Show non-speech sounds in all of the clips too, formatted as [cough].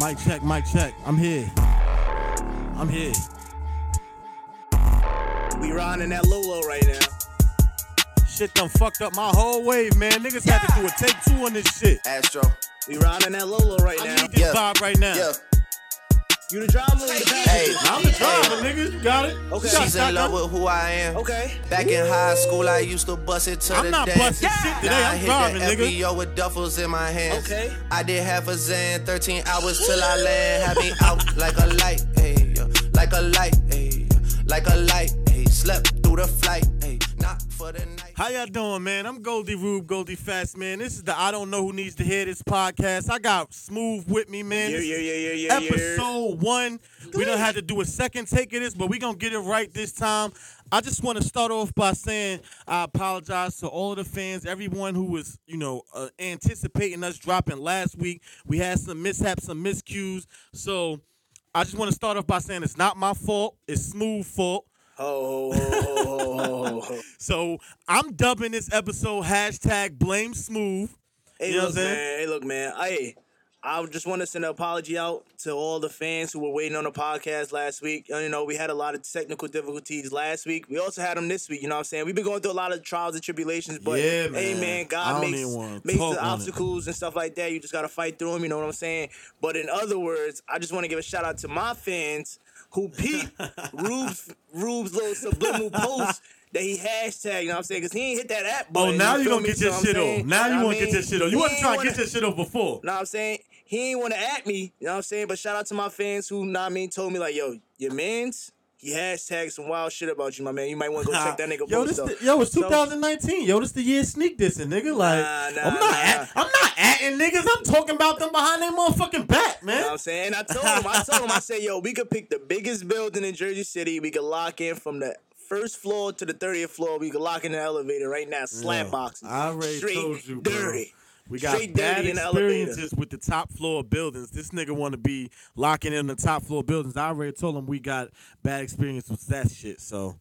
Mic check, mic check. I'm here. I'm here. We riding that Lolo right now. Shit done fucked up my whole wave, man. Niggas had to do a take two on this shit. Astro. We riding that Lolo right I now. need this Yeah. vibe right now. Yeah. You the driver or the passenger? Hey. I'm the driver, nigga. You got it. Okay. You got She's in love with who I am. Okay. Back in high school, I used to bust it to I'm the not dance. busting shit today. Now I I'm hit driving, the nigga. FBO with duffels in my hands. Okay. I did half a Zan, 13 hours till I land. Had me out like a light, ayy, yeah. like a light, ayy, yeah. like a light, ayy. Slept through the flight, ayy, not for the night. How y'all doing, man? I'm Goldie Rube, Goldie Fast, man. This is the I Don't Know Who Needs to Hear This podcast. I got Smooth with me, man. Yeah, This yeah, yeah, yeah, yeah, yeah. Episode one. We don't have to do a second take of this, but we going to get it right this time. I just want to start off by saying I apologize to all of the fans, everyone who was, you know, uh, anticipating us dropping last week. We had some mishaps, some miscues. So I just want to start off by saying it's not my fault. It's Smooth fault. Ho, ho, ho, ho. So I'm dubbing this episode hashtag blame smooth. Hey, You know look, what I'm saying? man. Hey, look, man. Hey, I just want to send an apology out to all the fans who were waiting on the podcast last week. You know, we had a lot of technical difficulties last week. We also had them this week. You know what I'm saying? We've been going through a lot of trials and tribulations, but Yeah, hey, man. man, God makes, makes the on it. obstacles and stuff like that. You just got to fight through them. You know what I'm saying? But in other words, I just want to give a shout out to my fans who peep Rube's, Rube's little subliminal [laughs] post. That he hashtag, you know what I'm saying? Because he ain't hit that app Oh, now you feel gonna me? get your shit off. Now you I wanna get your shit off. You wasn't trying to wanna- get your shit off before. You know what I'm saying? He ain't want to at me, you know what I'm saying? But shout out to my fans who, know what I mean, told me, like, yo, your mans, he hashtagged some wild shit about you, my man. You might want to go check that nigga [laughs] yo, post this the, yo, it's So- 2019. Yo, this the year sneak dissing, nigga. Like, Nah, nah, I'm not, nah. at, I'm not atting niggas. I'm talking about them behind their motherfucking back, You know what man. I'm saying? I told him, I told him, I said, yo, we could pick the biggest building in Jersey City. We could lock in from the first floor to the 30th floor. We could lock in the elevator right now. Slap boxes. I already Straight told you, bro. dirty. We got Straight bad in the elevator. experiences with the top floor buildings. This nigga want to be locking in the top floor buildings. I already told him we got bad experience with that shit. So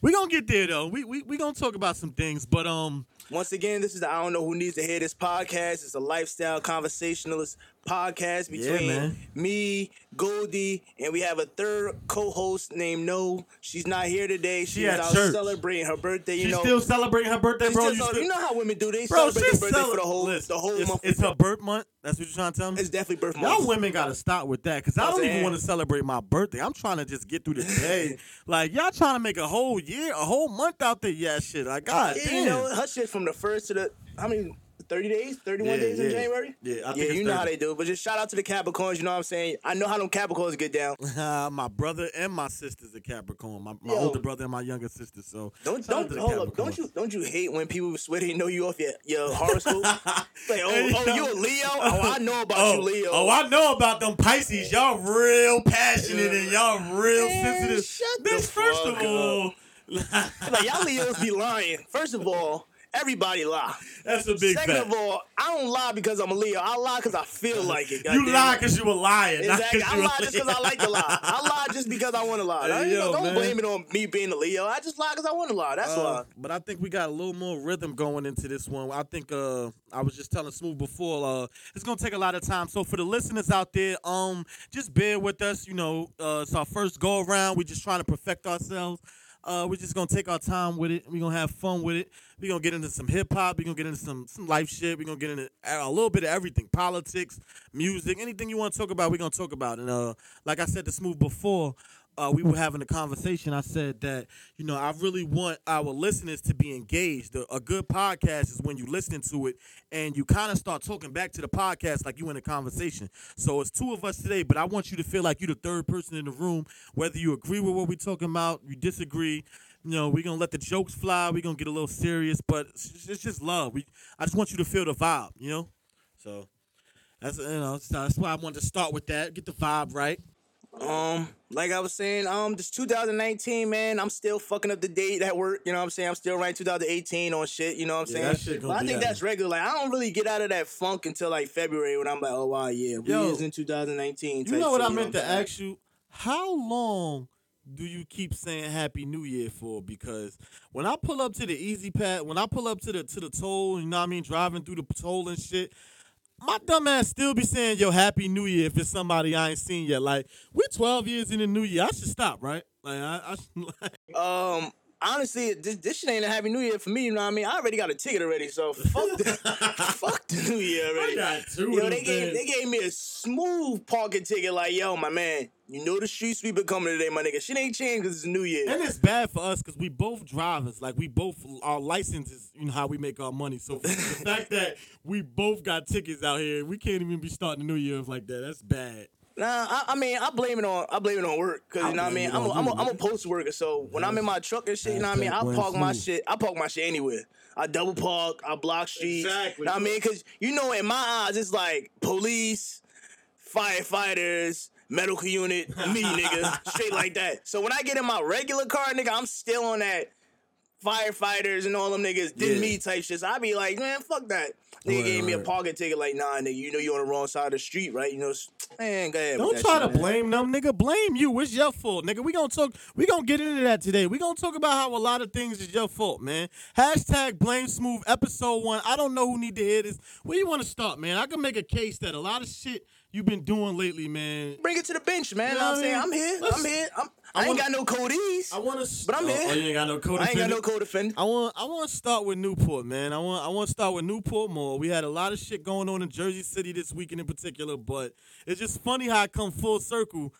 we gonna get there though. We we we gonna talk about some things, but um. Once again, this is the I don't know who needs to hear this podcast. It's a lifestyle conversationalist podcast between man. me, Goldie, and we have a third co-host named No. She's not here today. She She's at out church. celebrating her birthday. You She's know, still celebrating her birthday, bro. You still- you know how women do. They bro, celebrate she's their birthday for the whole listen, the whole it's, month. It's her birth month. That's what you're trying to tell me. It's definitely birth month. Y'all women gotta stop with that because I don't even want to celebrate my birthday. I'm trying to just get through the day. [laughs] like y'all trying to make a whole year, a whole month out there. Yeah, shit. Like God Yeah, damn. you know, her shit from the first to the I many 30 days, 31 Yeah, days in. January? Yeah, I think it's you know how they do. But just shout out to the Capricorns, you know what I'm saying? I know how them Capricorns get down. [laughs] my brother and my sister's a Capricorn. My, my Yo. older brother and my younger sister. So Don't shout out to don't hold up. Don't you don't you hate when people swear they know you off your, your horoscope? [laughs] like, oh, Hey, oh, you a Leo? Oh, I know about Oh, you, Leo. oh, I know about them Pisces. Y'all real passionate and y'all real Man, sensitive. shut the Bitch, first fuck of all, [laughs] like y'all Leos be lying. First of all, everybody lie. that's a big Second fact. of all, I don't lie because I'm a Leo. I lie because I feel [laughs] like it. you lie because you're a liar, Exactly. I lie just because I like to lie. I lie just because I want to lie. Hey, yo, don't man. blame it on me being a Leo. I just lie because I want to lie. That's Uh, why. but I think we got a little more rhythm going into this one. I think uh, I was just telling Smooth before, uh, it's gonna take a lot of time. So for the listeners out there, um, just bear with us. You know, uh, it's our first go around. We're just trying to perfect ourselves. Uh, we're just gonna take our time with it. We're gonna have fun with it. We're gonna get into some hip hop. We're gonna get into some some life shit. We're gonna get into a little bit of everything: politics, music, anything you want to talk about. We're gonna talk about. And uh, like I said to Smooth before, uh, we were having a conversation. I said that you know I really want our listeners to be engaged. A, a good podcast is when you listening to it and you kind of start talking back to the podcast like you in a conversation. So it's two of us today, but I want you to feel like you're the third person in the room. Whether you agree with what we're talking about, you disagree. You know, we're gonna let the jokes fly. We're gonna get a little serious, but it's, just love. We, I just want you to feel the vibe. You know, so that's you know that's why I wanted to start with that. Get the vibe right. Um, like I was saying, um, this 2019, man, I'm still fucking up the date at work. You know what I'm saying? I'm still writing 2018 on shit. You know what I'm Yeah, saying? that shit gonna but I think that's regular. Like I don't really get out of that funk until like February when I'm like, oh wow, yeah, we Yo, is in 2019. You know what shit, I meant to ask you? How long do you keep saying Happy New Year for? Because when I pull up to the Easy Pad, when I pull up to the to the toll, you know what I mean, driving through the toll and shit, my dumb ass still be saying yo Happy New Year if it's somebody I ain't seen yet. Like we're 12 years in the New Year. I should stop, right? Like I, I should, [laughs] like, Um, honestly, this, this shit ain't a happy new year for me. You know what I mean? I already got a ticket already, so fuck the, [laughs] fuck the new year already. got two Yo, of they gave they gave me a smooth parking ticket. Like, yo, my man, you know the street sweeper coming today, my nigga. Shit ain't changed because it's a new year. And it's bad for us because we both drivers. Like we both our licenses, you know how we make our money. So the [laughs] fact that we both got tickets out here, we can't even be starting the new year like that. That's bad. Nah, I, I mean, I blame it on I blame it on work because you know what I mean. I'm a, on I'm a, you, I'm a post worker, so when I'm in my truck and shit, you know what I mean. I park my shit. I park my shit anywhere. I double park. I block streets. Exactly. Know what I mean, because you know, in my eyes, it's like police, firefighters. Medical unit, me, nigga, [laughs] straight like that. So when I get in my regular car, nigga, I'm still on that firefighters and all them niggas did Yeah. me type shit. So I be like, man, fuck that. Nigga Right, gave me a parking ticket, like, nah, nigga, you know you're on the wrong side of the street, right? You know, man, go ahead. Don't try shit, to man. blame them, nigga. Blame you. It's your fault, nigga. We gonna talk. We gonna get into that today. We gonna talk about how a lot of things is your fault, man. Hashtag blame smooth episode one. I don't know who need to hear this. Where you want to start, man? I can make a case that a lot of shit you've been doing lately, man. Bring it to the bench, man. You know what I'm saying? I I'm here. Let's- I'm here. I'm, I I, ain't wanna- got no codees. I want to, But I'm oh, here. Oh, you ain't got no code. I ain't got no co-defendant. I want I want to start with Newport, man. I want I want to start with Newport Mall. We had a lot of shit going on in Jersey City this weekend in particular, but it's just funny how it come full circle.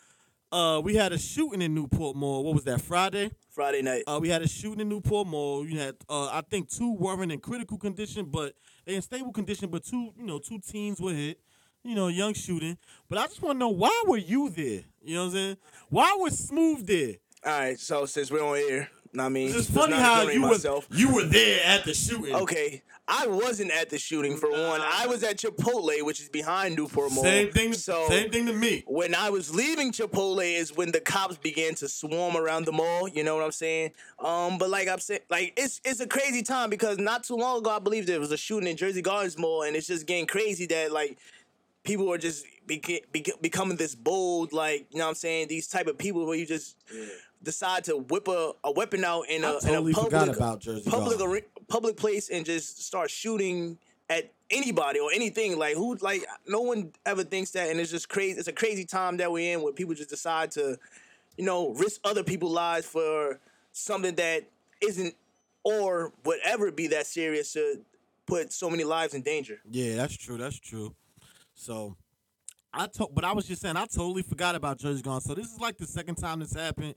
Uh, we had a shooting in Newport Mall. What was that? Friday. Friday night. Uh, we had a shooting in Newport Mall. You had, uh, I think, two weren't in critical condition, but they in stable condition. But two, you know, two teens were hit. You know, young shooting. But I just want to know why were you there? You know what I'm saying? Why was Smooth there? All right, so since we're on air, I mean, It's funny how you myself. were you were there at the shooting. Okay, I wasn't at the shooting for one. I was at Chipotle, which is behind Newport Mall. Same thing. So same thing to me. when I was leaving Chipotle is when the cops began to swarm around the mall. You know what I'm saying? Um, but like I'm saying, like it's it's a crazy time because not too long ago I believe there was a shooting in Jersey Gardens Mall, and it's just getting crazy that like people are just beca- beca- becoming this bold, like you know what I'm saying? These type of people where you just decide to whip a, a weapon out in a, I in a public about public Gardens. are- public place and just start shooting at anybody or anything. Like who like no one ever thinks that and it's just crazy it's a crazy time that we're in where people just decide to, you know, risk other people's lives for something that isn't or would ever be that serious to put so many lives in danger. Yeah, that's true. That's true. So, I told, but I was just saying I totally forgot about Judge Gone. So this is like the second time this happened.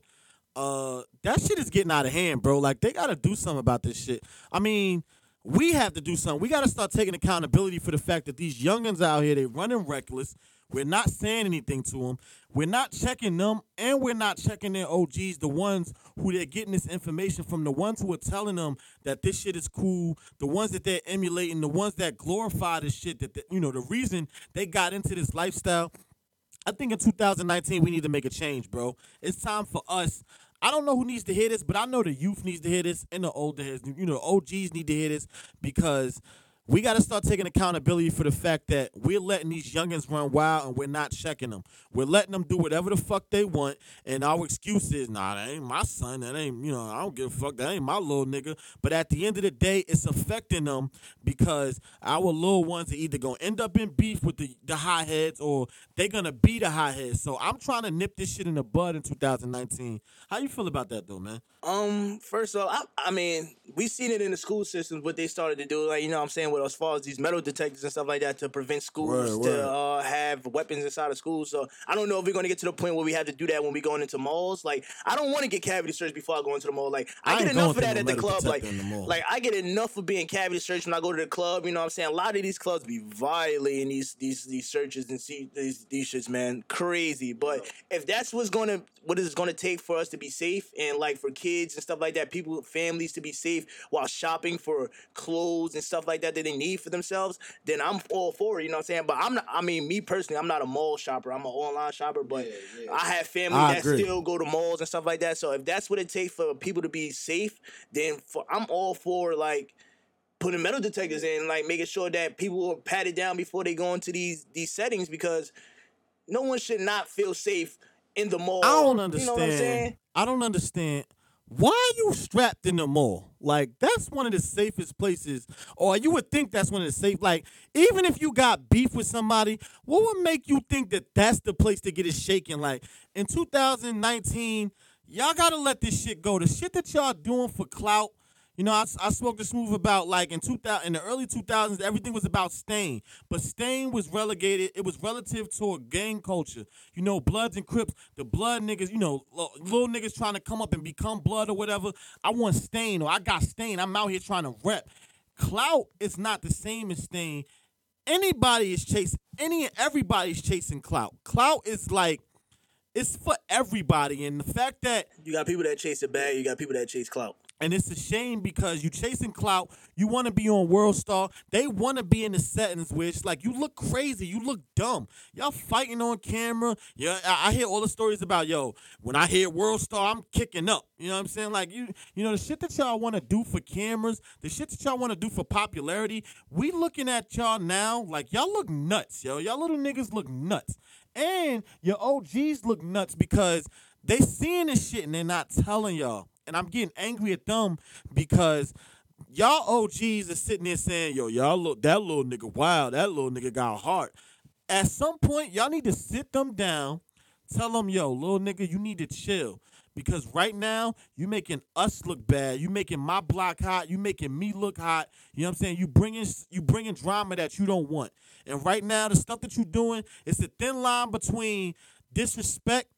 Uh, that shit is getting out of hand, bro. Like they got to do something about this shit. I mean, we have to do something. We got to start taking accountability for the fact that these youngins out here they running reckless. We're not saying anything to them. We're not checking them, and we're not checking their OGs, the ones who they're getting this information from, the ones who are telling them that this shit is cool, the ones that they're emulating, the ones that glorify this shit. That the, you know, the reason they got into this lifestyle. I think in 2019 we need to make a change, bro. It's time for us. I don't know who needs to hear this, but I know the youth needs to hear this, and the older you know, OGs need to hear this because we got to start taking accountability for the fact that we're letting these youngins run wild and we're not checking them. We're letting them do whatever the fuck they want, and our excuse is, nah, that ain't my son. That ain't, you know, I don't give a fuck. That ain't my little nigga. But at the end of the day, it's affecting them because our little ones are either gonna end up in beef with the the hot heads or they're gonna be the hot heads. So I'm trying to nip this shit in the bud in 2019. How you feel about that though, man? Um, first off, I, I mean, we seen it in the school systems what they started to do, like you know what I'm saying, with as far as these metal detectors and stuff like that to prevent schools Word, word. to uh, have weapons inside of schools. So I don't know if we're gonna get to the point where we have to do that when we going into malls. Like I don't want to get cavity searched before I go into the mall. Like I, I get enough of that at the club. Like, the like I get enough of being cavity searched when I go to the club. You know what I'm saying? A lot of these clubs be violating these these these searches and see these these shits, man, crazy. But if that's what's gonna what it's gonna take for us to be safe and like for kids and stuff like that, people families to be safe while shopping for clothes and stuff like that that they need for themselves, then I'm all for it. You know what I'm saying? But I'm not. I mean, me personally, I'm not a mall shopper. I'm an online shopper. But I have family I that agree. still go to malls and stuff like that. So if that's what it takes for people to be safe, then for I'm all for like putting metal detectors in, like making sure that people are patted down before they go into these these settings because no one should not feel safe in the mall. I don't You know what I'm understand. saying? I don't understand why are you strapped in the mall? Like that's one of the safest places, or you would think that's one of the safe. Like even if you got beef with somebody, what would make you think that that's the place to get it shaken? Like in 2019, y'all gotta let this shit go. The shit that y'all doing for clout you know, I, I spoke to Smooth about like in 2000 in the early 2000s, everything was about Stain, but Stain was relegated. It was relative to a gang culture. You know, Bloods and Crips, the Blood niggas. You know, little niggas trying to come up and become Blood or whatever. I want Stain or I got Stain. I'm out here trying to rep. Clout is not the same as Stain. Anybody is chasing any everybody's chasing clout. Clout is like it's for everybody, and the fact that you got people that chase the bag, you got people that chase clout. And it's a shame because you chasing clout. You want to be on World Star. They want to be in the settings which like you look crazy. You look dumb. Y'all fighting on camera. Yeah, I, I hear all the stories about yo. When I hear World Star, I'm kicking up. You know what I'm saying? Like you, you know the shit that y'all want to do for cameras, the shit that y'all want to do for popularity. We looking at y'all now like y'all look nuts, yo. Y'all little niggas look nuts, and your OGs look nuts because they seeing this shit and they're not telling y'all and I'm getting angry at them because y'all OGs are sitting there saying, "Yo, y'all look that little nigga wild. That little nigga got heart." At some point, y'all need to sit them down, tell them, "Yo, little nigga, you need to chill." Because right now you making us look bad. You making my block hot. You making me look hot. You know what I'm saying? You bringing you bringing drama that you don't want. And right now the stuff that you're doing, it's a thin line between disrespect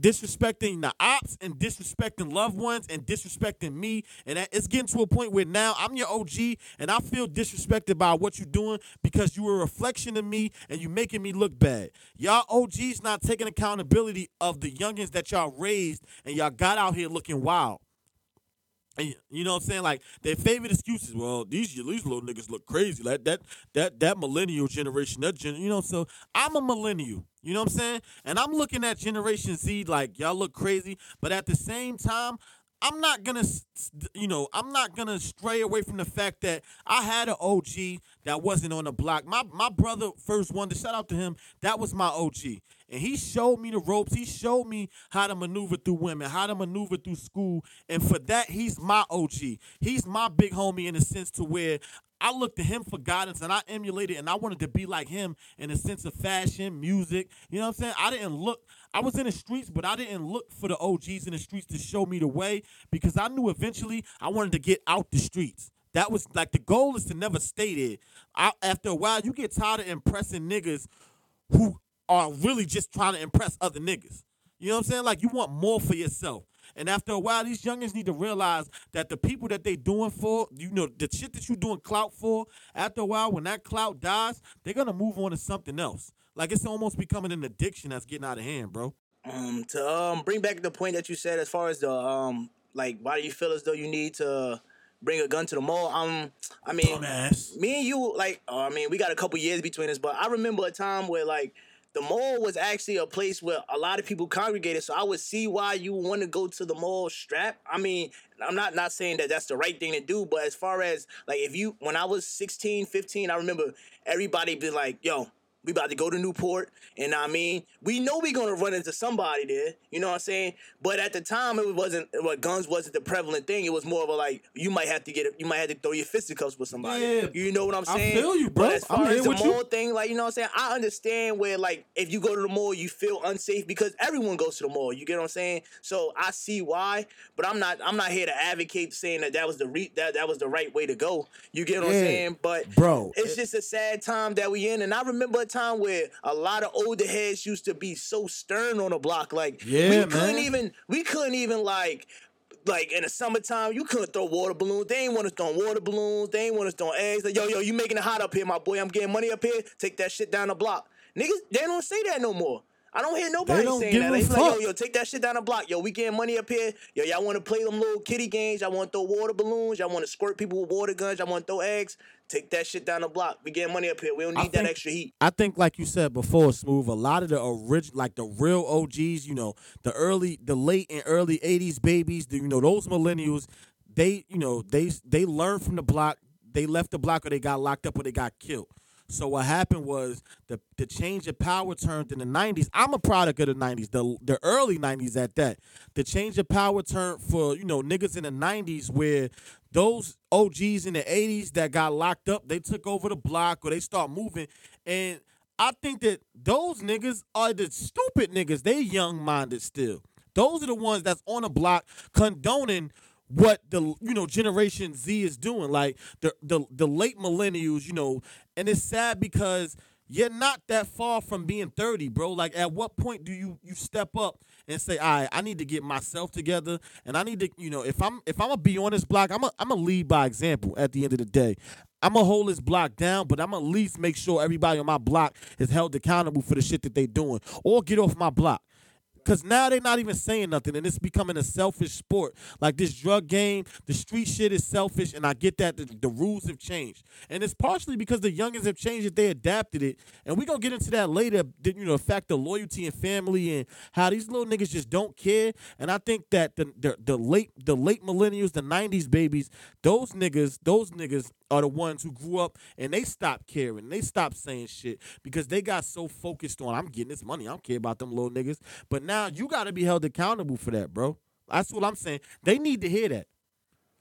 disrespecting the ops and disrespecting loved ones and disrespecting me. And it's getting to a point where now I'm your OG and I feel disrespected by what you're doing because you were a reflection of me and you're making me look bad. Y'all OGs not taking accountability of the youngins that y'all raised and y'all got out here looking wild. And you know what I'm saying? Like their favorite excuses. Well, these these little niggas look crazy. Like that that that millennial generation. That gen, you know. So I'm a millennial. You know what I'm saying? And I'm looking at Generation Z like y'all look crazy, but at the same time, I'm not gonna, you know, I'm not gonna stray away from the fact that I had an OG that wasn't on the block. My my brother first one to shout out to him. That was my OG, and he showed me the ropes. He showed me how to maneuver through women, how to maneuver through school, and for that, he's my OG. He's my big homie in a sense to where I looked to him for guidance and I emulated and I wanted to be like him in a sense of fashion, music. You know what I'm saying? I didn't look, I was in the streets, but I didn't look for the OGs in the streets to show me the way because I knew eventually I wanted to get out the streets. That was like the goal is to never stay there. I, after a while, you get tired of impressing niggas who are really just trying to impress other niggas. You know what I'm saying? Like you want more for yourself. And after a while, these youngins need to realize that the people that they doing for, you know, the shit that you doing clout for, after a while, when that clout dies, they're gonna move on to something else. Like it's almost becoming an addiction that's getting out of hand, bro. Um, to um bring back the point that you said as far as the um like why do you feel as though you need to bring a gun to the mall? Um, I mean, Dumbass. me and you like, uh, I mean, we got a couple years between us, but I remember a time where like the mall was actually a place where a lot of people congregated. So I would see why you want to go to the mall strap. I mean, I'm not not saying that that's the right thing to do, but as far as like if you when I was 16, 15, I remember everybody be like, "Yo, we about to go to Newport, and I mean, we know we gonna run into somebody there. You know what I'm saying? But at the time, it wasn't. What guns wasn't the prevalent thing. It was more of a like you might have to get. You might have to throw your fisticuffs with somebody. Yeah, you know what I'm saying? I feel you, bro. But as far as the mall you. thing, like you know what I'm saying, I understand where like if you go to the mall, you feel unsafe because everyone goes to the mall. You get what I'm saying? So I see why, but I'm not. I'm not here to advocate saying that that was the re- that that was the right way to go. You get what yeah. I'm saying? But bro, it's just a sad time that we in, and I remember a time where a lot of older heads used to be so stern on the block. Like yeah, we man. couldn't even we couldn't even like like in the summertime, you couldn't throw water balloons. They ain't want us throwing water balloons. They ain't want us throwing eggs. Like, yo, yo, you making it hot up here, my boy. I'm getting money up here. Take that shit down the block. Niggas, they don't say that no more. I don't hear nobody don't saying that. They be like, yo, yo, take that shit down the block. Yo, we getting money up here. Yo, y'all want to play them little kitty games. Y'all want to throw water balloons. Y'all want to squirt people with water guns. Y'all want to throw eggs. Take that shit down the block. We getting money up here. We don't I need that think- extra heat. I think, like you said before, Smooth, a lot of the original, like the real OGs, you know, the early, the late and early '80s babies, the, you know, those millennials, they, you know, they they learned from the block. They left the block or they got locked up or they got killed. So what happened was the the change of power turned in the '90s. I'm a product of the '90s, the the early '90s at that. The change of power turned for you know niggas in the '90s where those OGs in the '80s that got locked up, they took over the block or they start moving, and I think that those niggas are the stupid niggas. They young minded still. Those are the ones that's on the block condoning what the you know generation Z is doing, like the the the late millennials, you know, and it's sad because you're not that far from being 30, bro. Like at what point do you you step up and say, "All right, I need to get myself together and I need to, you know, if I'm if I'm gonna be on this block, I'm a, I'm gonna lead by example at the end of the day. I'm gonna hold this block down, but I'm gonna at least make sure everybody on my block is held accountable for the shit that they're doing or get off my block. Cause now they're not even saying nothing, and it's becoming a selfish sport. Like this drug game, the street shit is selfish, and I get that the, the rules have changed, and it's partially because the youngins have changed it. They adapted it, and we gonna get into that later. You know, the fact of loyalty and family, and how these little niggas just don't care. And I think that the the, the late the late millennials, the '90s babies, those niggas, those niggas are the ones who grew up and they stopped caring. They stopped saying shit because they got so focused on I'm getting this money. I don't care about them little niggas. But now you got to be held accountable for that, bro. That's what I'm saying. They need to hear that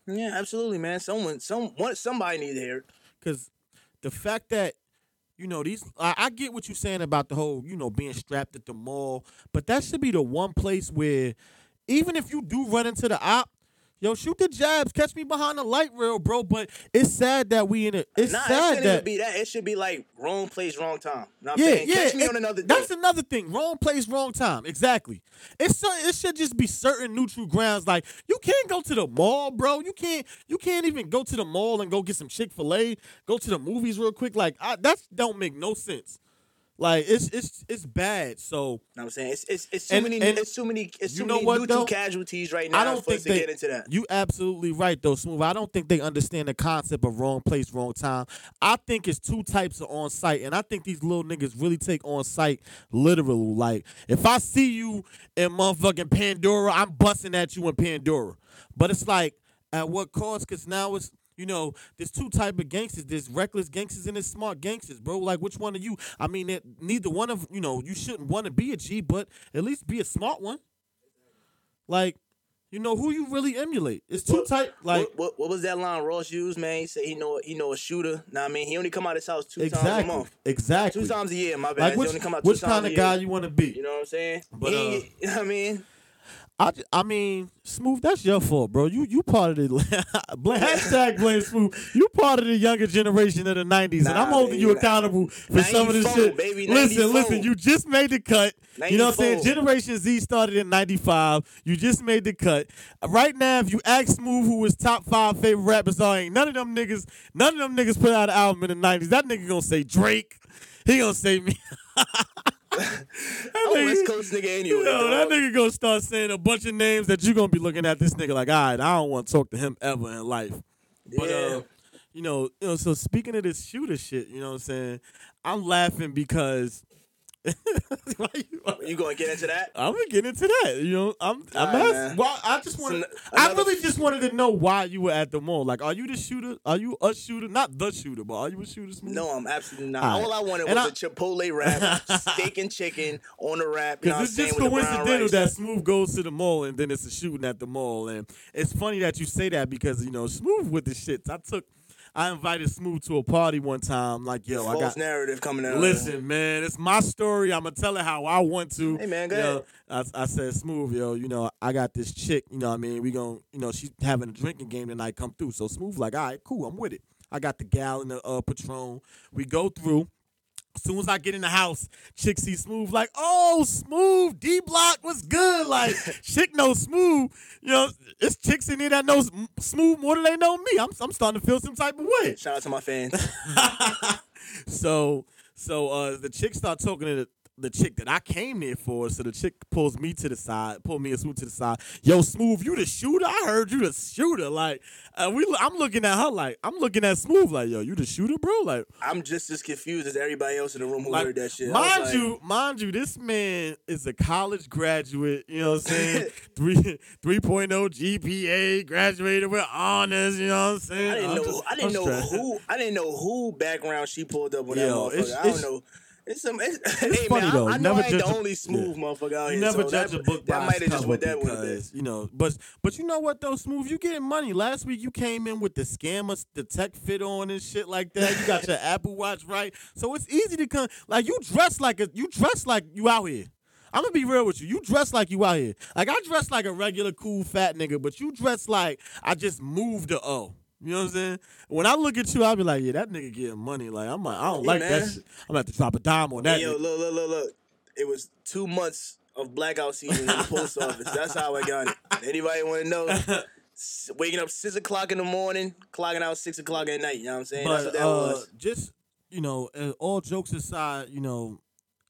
Yeah, absolutely, man. Someone, some, somebody need to hear. it. because the fact that you know these, I, I get what you're saying about the whole you know being strapped at the mall, but that should be the one place where even if you do run into the op. Yo, shoot the jabs, catch me behind the light rail, bro. But it's sad that we in it. It's Nah, it sad shouldn't that be that. It should be like wrong place, wrong time. Know Yeah, saying? yeah. Catch me it- on another day. That's another thing. Wrong place, wrong time. Exactly. It's it should just be certain neutral grounds. Like you can't go to the mall, bro. You can't. You can't even go to the mall and go get some Chick Fil A. Go to the movies real quick. Like I, that don't make no sense. Like it's it's it's bad. So you know what I'm saying? It's it's, it's too And- many and it's too many it's too many what, though? casualties right now I don't think they. get into that. You absolutely right though, Smooth. I don't think they understand the concept of wrong place, wrong time. I think it's two types of on site, and I think these little niggas really take on site literal. Like if I see you in motherfucking Pandora, I'm busting at you in Pandora. But it's like at what cost? Because now it's you know, there's two type of gangsters. There's reckless gangsters and there's smart gangsters, bro. Like, which one are you? I mean, it, neither one of you know. You shouldn't want to be a G, but at least be a smart one. Like, you know who you really emulate. It's two What- type. Like, what, what, what was that line Ross used, man? He said he know he know a shooter. Nah, I mean he only come out of his house two times a exactly, month, exactly. two times a year. My bad. Like, he which, only come out which two times kind of guy you want to be? You know what I'm saying? But, He uh, ain't- [laughs] you know what I mean, I, I mean, Smooth, that's your fault, bro. You you part of the [laughs] blame, hashtag blame Smooth. You part of the younger generation of the '90s, and I'm holding baby, you nah. accountable for some of this shit. baby, listen, listen. You just made the cut. You know what I'm saying? Generation Z started in '95. You just made the cut. Right now, if you ask Smooth who his top five favorite rappers are, ain't none of them niggas. None of them niggas put out an album in the '90s. That nigga gonna say Drake. He gonna say me. [laughs] That I'm a nigga- West Coast nigga anyway. Yo, that nigga gonna start saying a bunch of names that you're gonna be looking at this nigga like, all right, I don't want to talk to him ever in life. But Yeah. uh, you know, you know, so speaking of this shooter shit, you know what I'm saying? I'm laughing because [laughs] why you, You gonna get into that? I'm gonna get into that. You know, I'm I'm right, asking, well, I just want an- I really just wanted to know why you were at the mall. Like, are you the shooter? Are you a shooter? Not the shooter, but are you a shooter? Smooth? No, I'm absolutely not. All right. All I wanted And was I- a Chipotle wrap, [laughs] steak and chicken on the wrap. You know what I'm Because it's just with the brown coincidental that Smooth goes to the mall and then it's a shooting at the mall. And it's funny that you say that because, you know, Smooth with the shits. I took, I invited Smooth to a party one time. Like, yo, I false got. narrative coming out. Listen, man, it's my story. I'm gonna tell it how I want to. Hey, man, go Yo, I, I said, Smooth, yo, you know, I got this chick. You know, what I mean, we gon' you know, she's having a drinking game tonight. Come through. So Smooth, like, all right, cool, I'm with it. I got the gal and the uh, Patron. We go through. As soon as I get in the house, chick see Smooth like, oh, Smooth, D Block was good. Like, [laughs] chick know Smooth. You know, it's chicks in there that knows Smooth more than they know me. I'm, I'm starting to feel some type of way. Shout out to my fans. [laughs] so so uh the chick start talking to the the chick that I came there for. So the chick pulls me to the side, pull me and Smooth to the side. Yo, Smooth, you the shooter? I heard you the shooter. Like, uh, we, I'm looking at her like, I'm looking at Smooth like, yo, you the shooter, bro? Like, I'm just as confused as everybody else in the room who like, heard that shit. Mind like, you, mind you, this man is a college graduate. You know what I'm saying? [laughs] Three 3.0 GPA, graduated with honors. You know what I'm saying? I didn't I'm know. just- I didn't I'm know stressed. who. I didn't know who background she pulled up on that motherfucker. I don't know. It's some. It's, It's hey funny man, though. I, I know Never I ain't the a- only smooth yeah. motherfucker out You here. never so judge that, a book that by might its have just cover what that would have because you know. But but you know what though, Smooth, you getting money. Last week you came in with the scammers, the tech fit on and shit like that. You got your [laughs] Apple Watch right, so it's easy to come. Like you dress like a you dress like you out here. I'm gonna be real with you. You dress like you out here. Like I dress like a regular cool fat nigga, but you dress like I just moved the O. You know what I'm saying? When I look at you, I'll be like, yeah, that nigga getting money. Like I'm like, I don't Yeah, like man. that shit. I'm gonna drop a dime on that. Yo, nigga. look, look, look, look. It was two months of blackout season in the post office. That's how I got it. Anybody want to know? Waking up six o'clock in the morning, clocking out six o'clock at night. You know what I'm saying? That's what But that uh, was. just you know, all jokes aside, you know,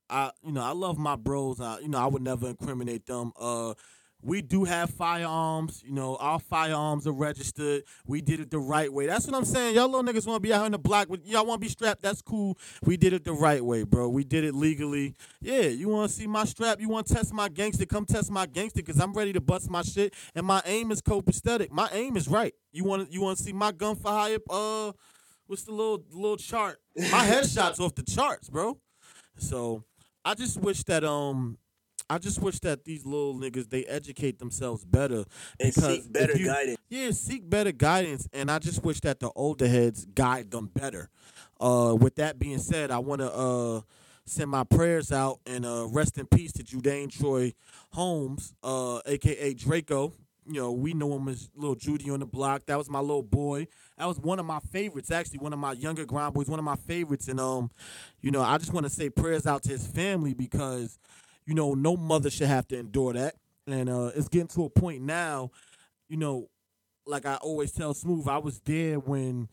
I you know I love my bros. I, you know, I would never incriminate them. Uh, we do have firearms. You know, our firearms are registered. We did it the right way. That's what I'm saying. Y'all little niggas want to be out here in the block. With, y'all want to be strapped. That's cool. We did it the right way, bro. We did it legally. Yeah, you want to see my strap? You want to test my gangster? Come test my gangster because I'm ready to bust my shit. And my aim is copacetic. My aim is right. You want to you want to see my gun for hire? Uh, what's the little little chart? My [laughs] headshot's off the charts, bro. So I just wish that um I just wish that these little niggas they educate themselves better And because seek better you- guidance. Yeah, seek better guidance, and I just wish that the older heads guide them better. Uh, with that being said, I want to uh send my prayers out and uh rest in peace to Judaine Troy Holmes, uh, aka Draco. You know, we know him as little Judy on the block. That was my little boy. That was one of my favorites, actually, one of my younger grind boys, one of my favorites. And um, you know, I just want to say prayers out to his family because, you know, no mother should have to endure that. And uh, it's getting to a point now, you know, like I always tell Smooth, I was there when,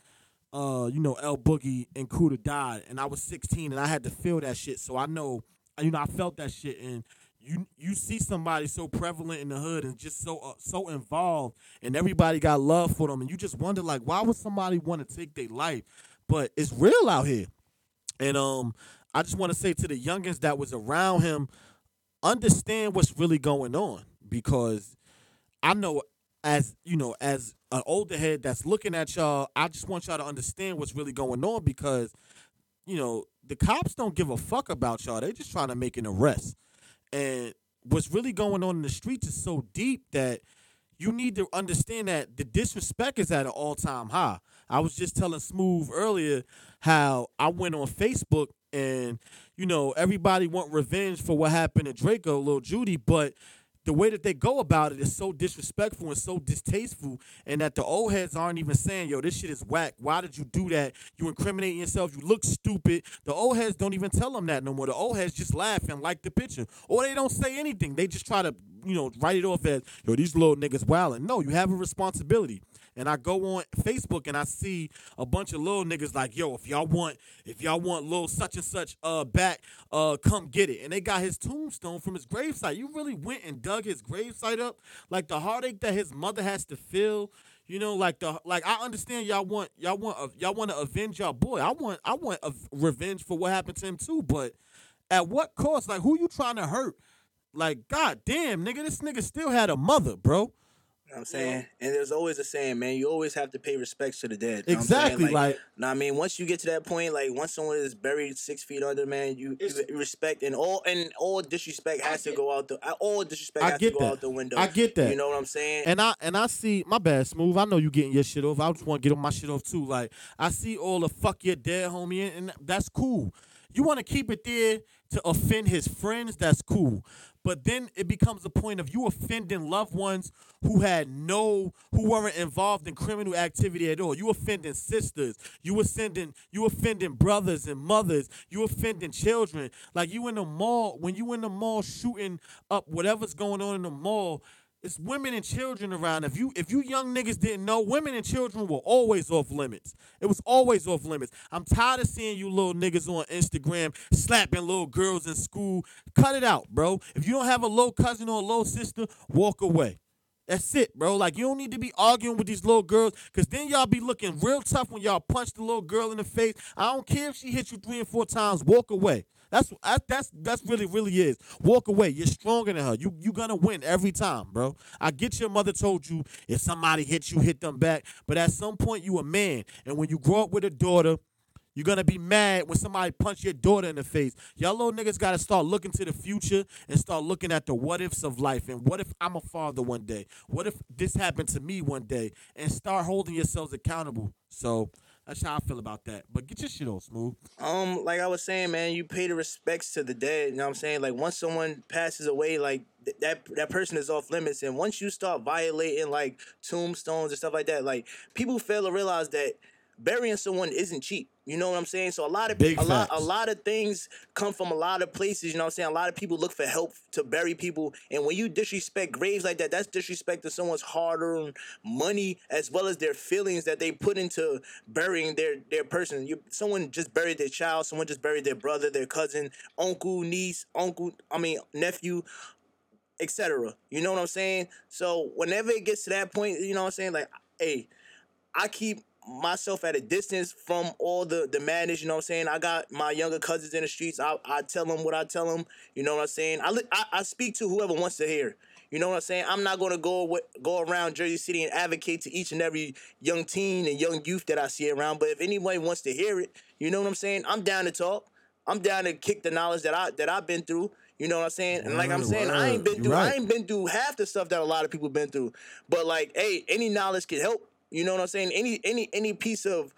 uh, you know, El Boogie and Kuda died, and I was 16, and I had to feel that shit. So I know, you know, I felt that shit, and you you see somebody so prevalent in the hood and just so uh, so involved, and everybody got love for them, and you just wonder like, why would somebody want to take their life? But it's real out here, and um, I just want to say to the youngins that was around him, understand what's really going on because I know as you know as an older head that's looking at y'all, I just want y'all to understand what's really going on because you know the cops don't give a fuck about y'all. They just trying to make an arrest, and what's really going on in the streets is so deep that you need to understand that the disrespect is at an all time high. I was just telling Smooth earlier how I went on Facebook and you know everybody want revenge for what happened to Draco, little Judy, but the way that they go about it is so disrespectful and so distasteful, and that the old heads aren't even saying, "Yo, this shit is whack. Why did you do that? You incriminating yourself. You look stupid." The old heads don't even tell them that no more. The old heads just laugh and like the picture, or they don't say anything. They just try to, you know, write it off as, "Yo, these little niggas wildin'." No, you have a responsibility. And I go on Facebook and I see a bunch of little niggas like, yo, if y'all want, if y'all want little such and such uh back, uh come get it. And they got his tombstone from his gravesite. You really went and dug his gravesite up? Like the heartache that his mother has to feel. You know, like the like I understand y'all want y'all want uh, y'all want to avenge y'all boy. I want I want a revenge for what happened to him too. But at what cost? Like who you trying to hurt? Like god damn, nigga, this nigga still had a mother, bro. You know what I'm saying? And there's always a saying, man, you always have to pay respects to the dead. You know what I'm saying? Exactly, like- Nah, I mean, once you get to that point, like once someone is buried six feet under, man, you, you respect and all and all disrespect has to go out the all disrespect I has to go that. out the window. I get that. You know what I'm saying? And I and I see my bad smooth. I know you getting your shit off. I just want to get on my shit off too. Like I see all the fuck your dead homie, and that's cool. You want to keep it there to offend his friends. That's cool. But then it becomes a point of you offending loved ones who had no, who weren't involved in criminal activity at all. You offending sisters. You offending, you offending brothers and mothers. You offending children. Like you in the mall when you in the mall shooting up whatever's going on in the mall it's women and children around. If you if you young niggas didn't know, women and children were always off limits. It was always off limits. I'm tired of seeing you little niggas on Instagram slapping little girls in school. Cut it out, bro. If you don't have a little cousin or a little sister, walk away. That's it, bro. Like you don't need to be arguing with these little girls, cause then y'all be looking real tough when y'all punch the little girl in the face. I don't care if she hits you three and four times. Walk away. That's that's that's really really is. Walk away. You're stronger than her. You you gonna win every time, bro. I get your mother told you if somebody hits you, hit them back. But at some point you a man, and when you grow up with a daughter. You're gonna be mad when somebody punch your daughter in the face. Y'all little niggas gotta start looking to the future and start looking at the what ifs of life. And what if I'm a father one day? What if this happened to me one day? And start holding yourselves accountable. So that's how I feel about that. But get your shit on smooth. Um, like I was saying, man, you pay the respects to the dead. You know what I'm saying? Like once someone passes away, like th- that that person is off limits. And once you start violating like tombstones and stuff like that, like people fail to realize that burying someone isn't cheap. You know what I'm saying? So a lot of Big a lot a lot of things come from a lot of places. You know what I'm saying? A lot of people look for help to bury people, and when you disrespect graves like that, that's disrespect to someone's hard-earned money as well as their feelings that they put into burying their their person. You someone just buried their child, someone just buried their brother, their cousin, uncle, niece, uncle. I mean nephew etc. You know what I'm saying? So whenever it gets to that point, you know what I'm saying? Like, hey, I keep myself at a distance from all the the madness. You know what I'm saying? I got my younger cousins in the streets. I, I tell them what I tell them. You know what I'm saying? I, I I speak to whoever wants to hear. You know what I'm saying? I'm not gonna go wi- go around Jersey City and advocate to each and every young teen and young youth that I see around. But if anybody wants to hear it, you know what I'm saying? I'm down to talk. I'm down to kick the knowledge that I that I've been through. You know what I'm saying? And like I'm saying, I ain't been through I ain't been through half the stuff that a lot of people been through. But like, hey, any knowledge can help. You know what I'm saying? Any any any piece of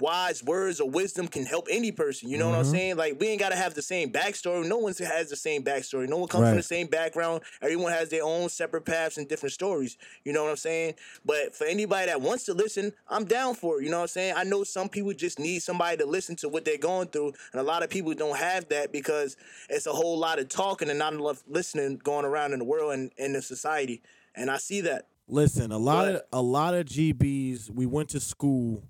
wise words or wisdom can help any person. You know what I'm Mhm. saying? Like we ain't gotta have the same backstory. No one has the same backstory. No one comes Right. from the same background. Everyone has their own separate paths and different stories. You know what I'm saying? But for anybody that wants to listen, I'm down for it. You know what I'm saying? I know some people just need somebody to listen to what they're going through, and a lot of people don't have that because it's a whole lot of talking and not enough listening going around in the world and in the society. And I see that. Listen, a lot of a lot of GBs. We went to school,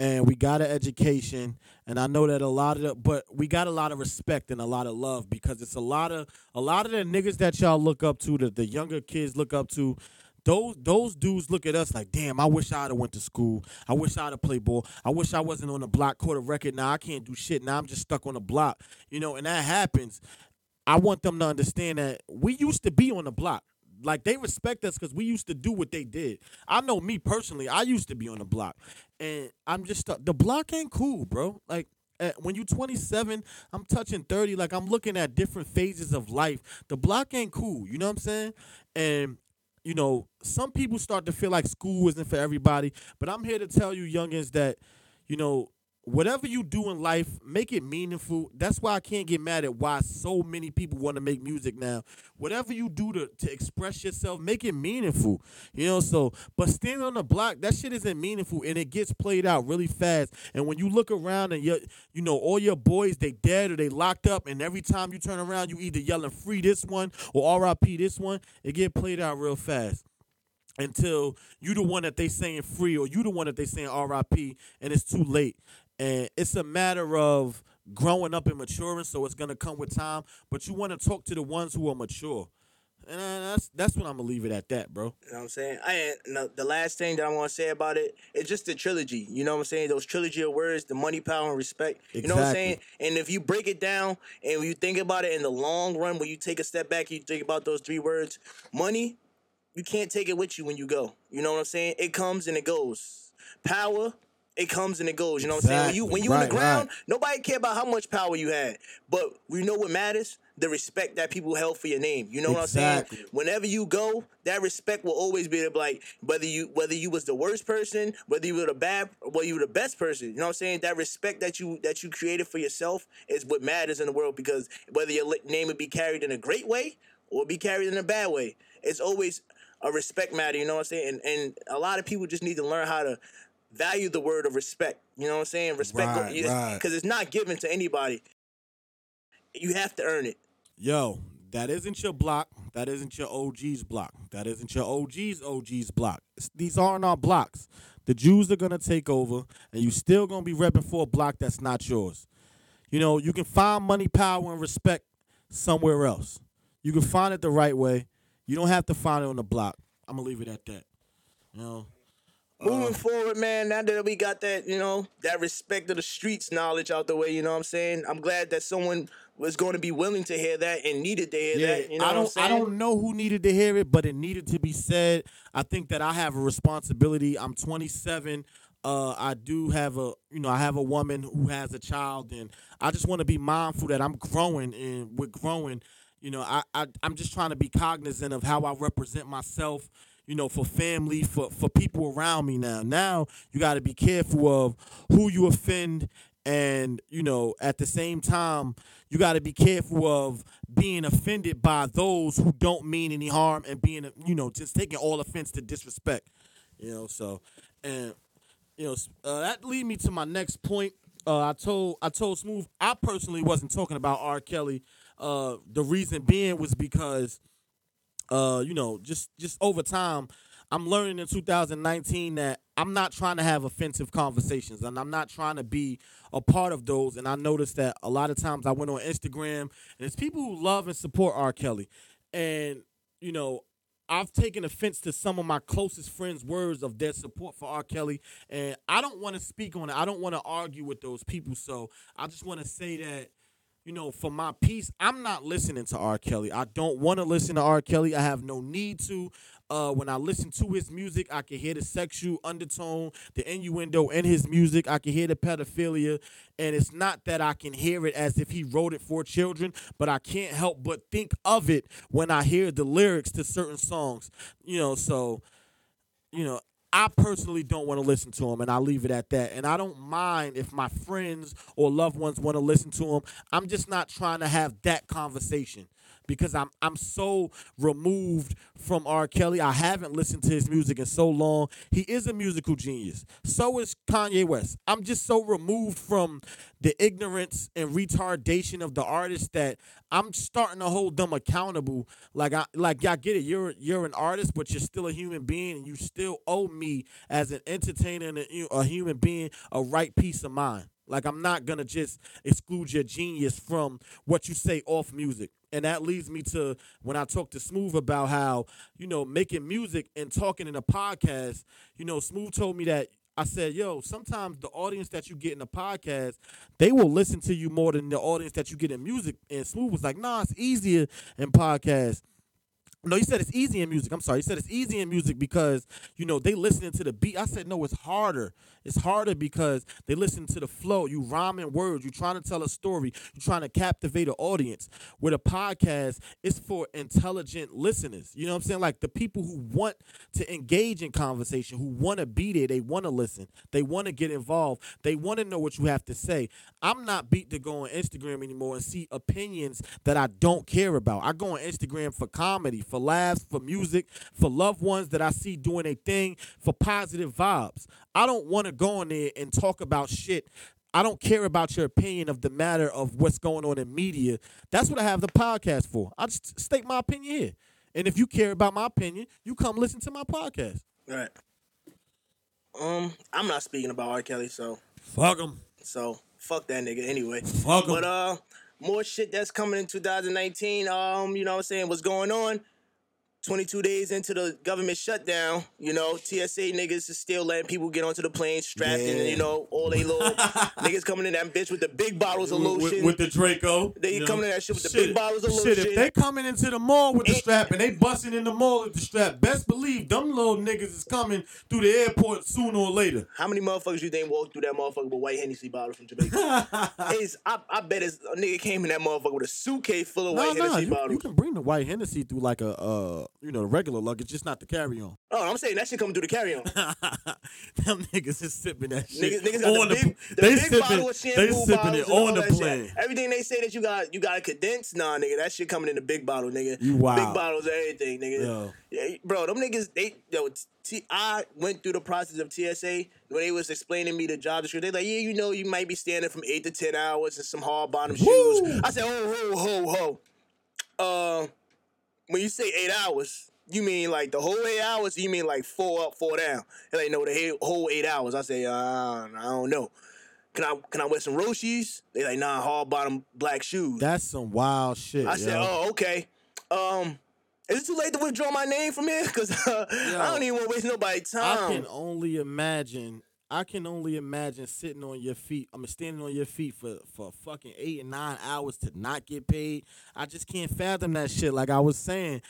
and we got an education, and I know that a lot of the, but we got a lot of respect and a lot of love because it's a lot of a lot of the niggas that y'all look up to, that the younger kids look up to. Those those dudes look at us like, damn, I wish I'd have went to school. I wish I'd have played ball. I wish I wasn't on the block, a record. Now I can't do shit. Now I'm just stuck on the block. You know, and that happens. I want them to understand that we used to be on the block. Like they respect us because we used to do what they did. I know me personally. I used to be on the block, and I'm just the block ain't cool, bro. Like when you 27, I'm touching 30. Like I'm looking at different phases of life. The block ain't cool. You know what I'm saying? And you know, some people start to feel like school isn't for everybody. But I'm here to tell you, youngins, that you know whatever you do in life, make it meaningful. That's why I can't get mad at why so many people want to make music now. Whatever you do to, to express yourself, make it meaningful. You know, so but standing on the block, that shit isn't meaningful and it gets played out really fast. And when you look around and you you know, all your boys they dead or they locked up and every time you turn around you either yelling free this one or RIP this one, it get played out real fast until you the one that they saying free or you the one that they saying RIP and it's too late. And it's a matter of growing up and maturing, so it's gonna come with time. But you want to talk to the ones who are mature, and uh, that's that's what I'm gonna leave it at that, bro. You know what I'm saying? I no, the last thing that I want to say about it, it is just the trilogy. You know what I'm saying? Those trilogy of words, the money, power, and respect. You know what I'm saying? And if you break it down and you think about it in the long run, when you take a step back, you think about those three words. Money, you can't take it with you when you go. You know what I'm saying? It comes and it goes. Power, it comes and it goes. You know what I'm saying? When you when you in Exactly. the Right, ground, nobody care about how much power you had. But we know what matters? The respect that people held for your name. You know what I'm saying? Whenever you go, that respect will always be there. Like whether you whether you was the worst person, whether you were the bad, whether you were the best person. You know what I'm saying? That respect that you that you created for yourself is what matters in the world because whether your name would be carried in a great way or be carried in a bad way, it's always a respect matter. You know what I'm saying? And and a lot of people just need to learn how to value the word of respect. You know what I'm saying? Respect Right, right. because it's not given to anybody. You have to earn it. Yo, that isn't your block. That isn't your OG's block. That isn't your OG's OG's block. It's- these aren't our blocks. The Jews are gonna take over, and you still gonna be repping for a block that's not yours. You know, you can find money, power, and respect somewhere else. You can find it the right way. You don't have to find it on the block. I'm gonna leave it at that. You know, Moving forward, man, now that we got that, you know, that respect of the streets knowledge out the way, you know what I'm saying? I'm glad that someone was going to be willing to hear that and needed to hear that. You know I what I'm don't. saying? I don't know who needed to hear it, but it needed to be said. I think that I have a responsibility. I'm 27. Uh, I do have a, you know, I have a woman who has a child, and I just want to be mindful that I'm growing, and we're growing, you know, I, I I'm just trying to be cognizant of how I represent myself. You know, for family, for for people around me now. Now you got to be careful of who you offend and you know at the same time you got to be careful of being offended by those who don't mean any harm and being you know just taking all offense to disrespect you know so and you know uh, that lead me to my next point uh, i told i told smooth i personally wasn't talking about r kelly uh, the reason being was because uh, you know, just just over time, I'm learning in 2019 that I'm not trying to have offensive conversations, and I'm not trying to be a part of those. And I noticed that a lot of times I went on Instagram, and it's people who love and support R. Kelly, and you know. I've taken offense to some of my closest friends' words of their support for R. Kelly, and I don't want to speak on it. I don't want to argue with those people. So I just want to say that you know, for my peace, I'm not listening to R. Kelly. I don't want to listen to R. Kelly. I have no need to. Uh, when I listen to his music, I can hear the sexual undertone, the innuendo in his music. I can hear the pedophilia. And it's not that I can hear it as if he wrote it for children, but I can't help but think of it when I hear the lyrics to certain songs. You know, so, you know, I personally don't want to listen to him, and I'll leave it at that. And I don't mind if my friends or loved ones want to listen to him. I'm just not trying to have that conversation because I'm I'm so removed from R. Kelly. I haven't listened to his music in so long. He is a musical genius. So is Kanye West. I'm just so removed from the ignorance and retardation of the artist that I'm starting to hold them accountable. Like I like y'all get it. You're you're an artist, but you're still a human being, and you still owe me as an entertainer and a, a human being a right peace of mind. Like I'm not gonna just exclude your genius from what you say off music. And that leads me to when I talked to Smooth about how, you know, making music and talking in a podcast, you know, Smooth told me that I said, yo, sometimes the audience that you get in a podcast, they will listen to you more than the audience that you get in music. And Smooth was like, nah, it's easier in podcasts. No, he said it's easy in music. I'm sorry. He said it's easy in music because, you know, they listening to the beat. I said, no, it's harder. It's harder because they listen to the flow. You rhyming words. You're trying to tell a story. You're trying to captivate an audience. With a podcast, it's for intelligent listeners. You know what I'm saying? Like the people who want to engage in conversation, who want to be there. They want to listen. They want to get involved. They want to know what you have to say. I'm not beat to go on Instagram anymore and see opinions that I don't care about. I go on Instagram for comedy, for laughs, for music, for loved ones that I see doing a thing, for positive vibes. I don't want to go on there and talk about shit. I don't care about your opinion of the matter of what's going on in media. That's what I have the podcast for. I just state my opinion here. And if you care about my opinion, you come listen to my podcast. Right. Um, I'm not speaking about R. Kelly, so Fuck them. so fuck that nigga anyway. Fuck 'em. But uh, more shit that's coming in 2019. Um, you know what I'm saying? What's going on? 22 days into the government shutdown, you know, TSA niggas is still letting people get onto the plane strapped Yeah. you know, all they little [laughs] niggas coming in that bitch with the big bottles of lotion. With, with the Draco. They you know? coming in that shit with the big bottles of Shit, lotion. if they coming into the mall with the strap and they busting in the mall with the strap, best believe them little niggas is coming through the airport sooner or later. How many motherfuckers you think walked through that motherfucker with white Hennessy bottle from Jamaica? [laughs] it's, I, I bet it's, a nigga came in that motherfucker with a suitcase full of No, white no, Hennessy you, bottles. you can bring the white Hennessy through like a, uh, you know, the regular luggage, just not the carry on. Oh, I'm saying that shit coming through the carry on. [laughs] Them niggas is sipping that shit Niggas, niggas got the the, big, the they big sipping, bottle of shampoo they sipping it on the that shit. plane. Everything they say that you got, you got to condense. Nah, nigga, that shit coming in the big bottle, nigga. You wild. Big bottles, of everything, nigga. Yo. Yeah, bro, them niggas, they, yo, T, I went through the process of TSA when they was explaining me the job description. They like, yeah, you know, you might be standing from eight to ten hours in some hard bottom shoes. I said, oh, ho, ho, ho. Uh, when you say eight hours, you mean like the whole eight hours? Or you mean like four up, four down? And they know the whole eight hours. I say, uh, I don't know. Can I can I wear some Roshes? They like, nah, hard bottom black shoes. That's some wild shit. I yo. said, oh, okay. Um, is it too late to withdraw my name from here? Because uh, [laughs] I don't even want to waste nobody's time. I can only imagine. I can only imagine sitting on your feet. I mean, standing on your feet for for fucking eight and nine hours to not get paid. I just can't fathom that shit. Like I was saying,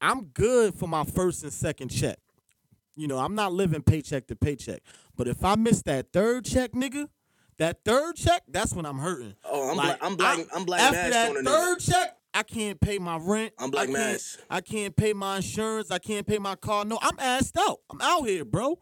I'm good for my first and second check. You know, I'm not living paycheck to paycheck. But if I miss that third check, nigga, that third check, that's when I'm hurting. Oh, I'm Like, black- I'm black- I'm black After that a nigga. third check, I can't pay my rent. I'm black I can't. I can't pay my insurance. I can't pay my car. No, I'm assed out. I'm out here, bro.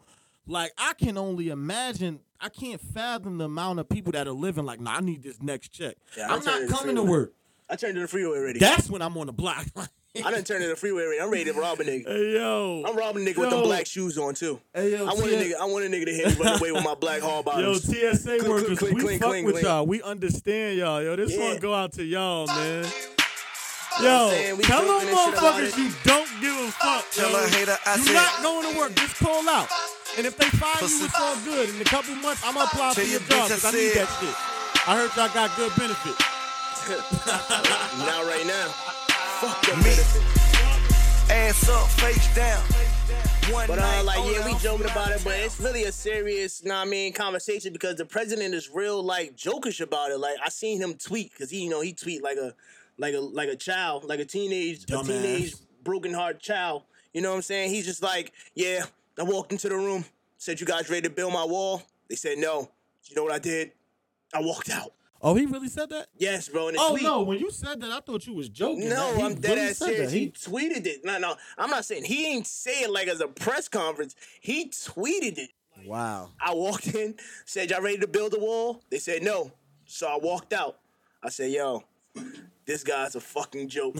Like I can only imagine. I can't fathom the amount of people that are living like, nah, I need this next check. Yeah, I I'm not coming to work. I turned to the freeway already. That's when I'm on the block. [laughs] I done turned to the freeway already. I'm ready to rob a nigga. hey yo, I'm robbing a nigga with them Yo. black shoes on too. Hey, yo, I want a nigga. I want a nigga to hit me run away with my black hard [laughs] Yo. TSA Clink, workers, clink, we clink, fuck clink, with clink. y'all. We understand y'all. Yo, this Yeah. one go out to y'all, man. Yo, saying? Tell them joking and shit about motherfuckers you don't give a fuck. Tell yo. a hater I you said- not going to work. Just call out. And if they fire you, it's all good. In a couple months, I'm gonna apply for your your job I because I need that shit. I heard y'all got good benefits. [laughs] Not right now. Fuck the Me. benefits. Ass up, face down. One But uh, night, like, yeah, we on. joking about it, but it's really a serious, know what I mean, conversation because the president is real, like, jokish about it. Like, I seen him tweet because he, you know, he tweet like a, like a, like a child, like a teenage, a teenage broken heart child. You know what I'm saying? He's just like, yeah. I walked into the room, said, "You guys ready to build my wall?" They said, "No." You know what I did? I walked out. Oh, he really said that? Yes, bro. Oh tweet. no, when you said that, I thought you was joking. No, I'm dead really ass serious. that. He He- tweeted it. No, no, I'm not saying he ain't say it like as a press conference. He tweeted it. wow. I walked in, said, Y'all ready to build a wall? They said no. So I walked out. I said, Yo, this guy's a fucking joke.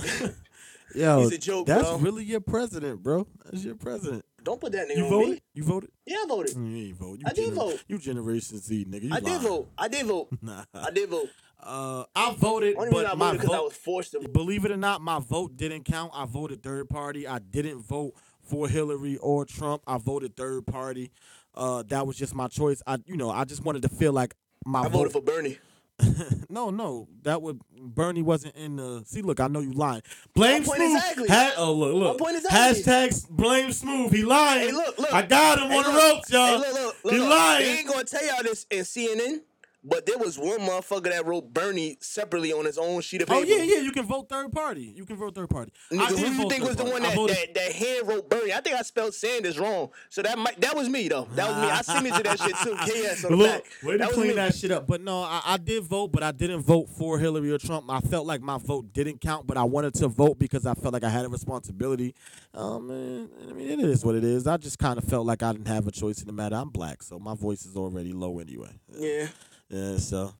[laughs] Yo, He's a joke, that's bro. really your president, bro. That's your president. Don't put that nigga You on voted? me. You voted? Yeah, I voted. You ain't vote. You I did vote. You Generation Z, nigga. You I did vote. I did vote. [laughs] Nah. I did vote. Uh, I voted, Only reason I but my voted because I vote, was forced to. believe it or not, my vote didn't count. I voted third party. I didn't vote for Hillary or Trump. I voted third party. Uh, that was just my choice. I, you know, I just wanted to feel like my I vote. voted for Bernie. [laughs] no, no, that would Bernie wasn't in the. See, look, I know you lying. Blame Smooth. exactly. Ha- oh, look, look. My point exactly. Hashtag blame Smooth. He lying. Hey, look, look. I got him Hey, on the ropes, y'all. Hey, look, look, look, he look. lying. They ain't gonna tell y'all this in CNN, but there was one motherfucker that wrote Bernie separately on his own sheet of paper. Oh yeah, yeah. You can vote third party. You can vote third party. I Nigga, did who you think was the party. one that, voted- that, that hand wrote Bernie? I think I spelled Sanders wrong. So that might that was me though. That was me. I to that shit too. [laughs] KS on the Look, back. way to clean me. that shit up. But no, I, I did vote, but I didn't vote for Hillary or Trump. I felt like my vote didn't count, but I wanted to vote because I felt like I had a responsibility. Um, and, I mean, it is what it is. I just kind of felt like I didn't have a choice in the matter. I'm black, so my voice is already low anyway. Yeah. Yeah, so.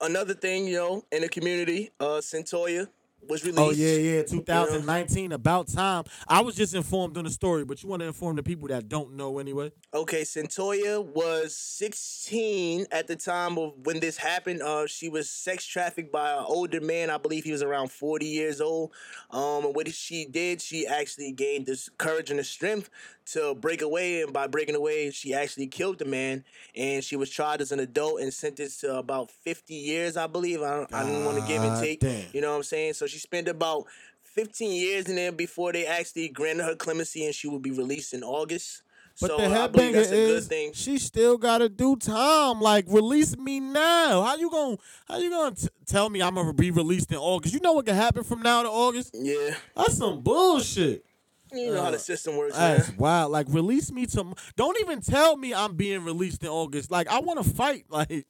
Another thing, you know, in the community, uh, Cyntoia was released. Oh yeah, yeah, 2019. About time. I was just informed on the story, but you want to inform the people that don't know anyway. Okay, Cyntoia was 16 at the time of when this happened. Uh, she was sex trafficked by an older man. I believe he was around 40 years old. Um, and what she did, she actually gained this courage and the strength to break away. And by breaking away, she actually killed the man. And she was tried as an adult and sentenced to about 50 years, I believe. I, don't, I didn't want to give and take. damn. You know what I'm saying? So she spent about 15 years in there before they actually granted her clemency and she will be released in August. But so the I headbanger that's a good is thing. she still gotta do time. Like release me now. How you gonna How you gonna t- tell me I'm gonna be released in August? You know what can happen from now to August? Yeah, That's some bullshit. you know how the uh, system works, man. That's wild. Like release me to. Don't even tell me I'm being released in August. Like I want to fight. [laughs] Like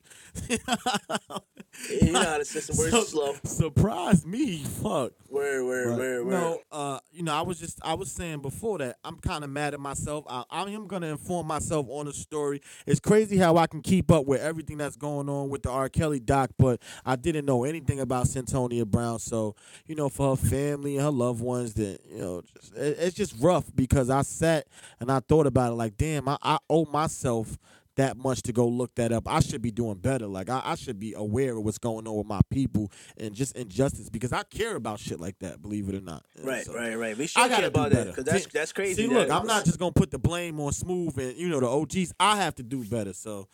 [laughs] You know [laughs] how the system works. so- slow. Surprise me. Fuck. Where, where, But where, where? No, uh, you know, I was just I was saying before that I'm kind of mad at myself. I, I am gonna inform myself on the story. It's crazy how I can keep up with everything that's going on with the R. Kelly doc, but I didn't know anything about Cyntoia Brown. So you know, for her family and her loved ones, that you know, just, it, it's just rough because I sat and I thought about it. Like, damn, I, I owe myself that much to go look that up. I should be doing better. Like I, I should be aware of what's going on with my people and just injustice because I care about shit like that. Believe it or not. And Right, so- right, right. We should care gotta about do that because that's that's crazy. See, look, I'm not just gonna put the blame on Smooth and you know the OGs. I have to do better. So,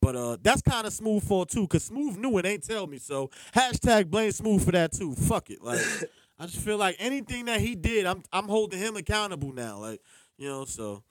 but uh, that's kind of Smooth for too, cause Smooth knew it ain't tell me. So hashtag blame Smooth for that too. Fuck it. Like [laughs] I just feel like anything that he did, I'm I'm holding him accountable now. Like you know, so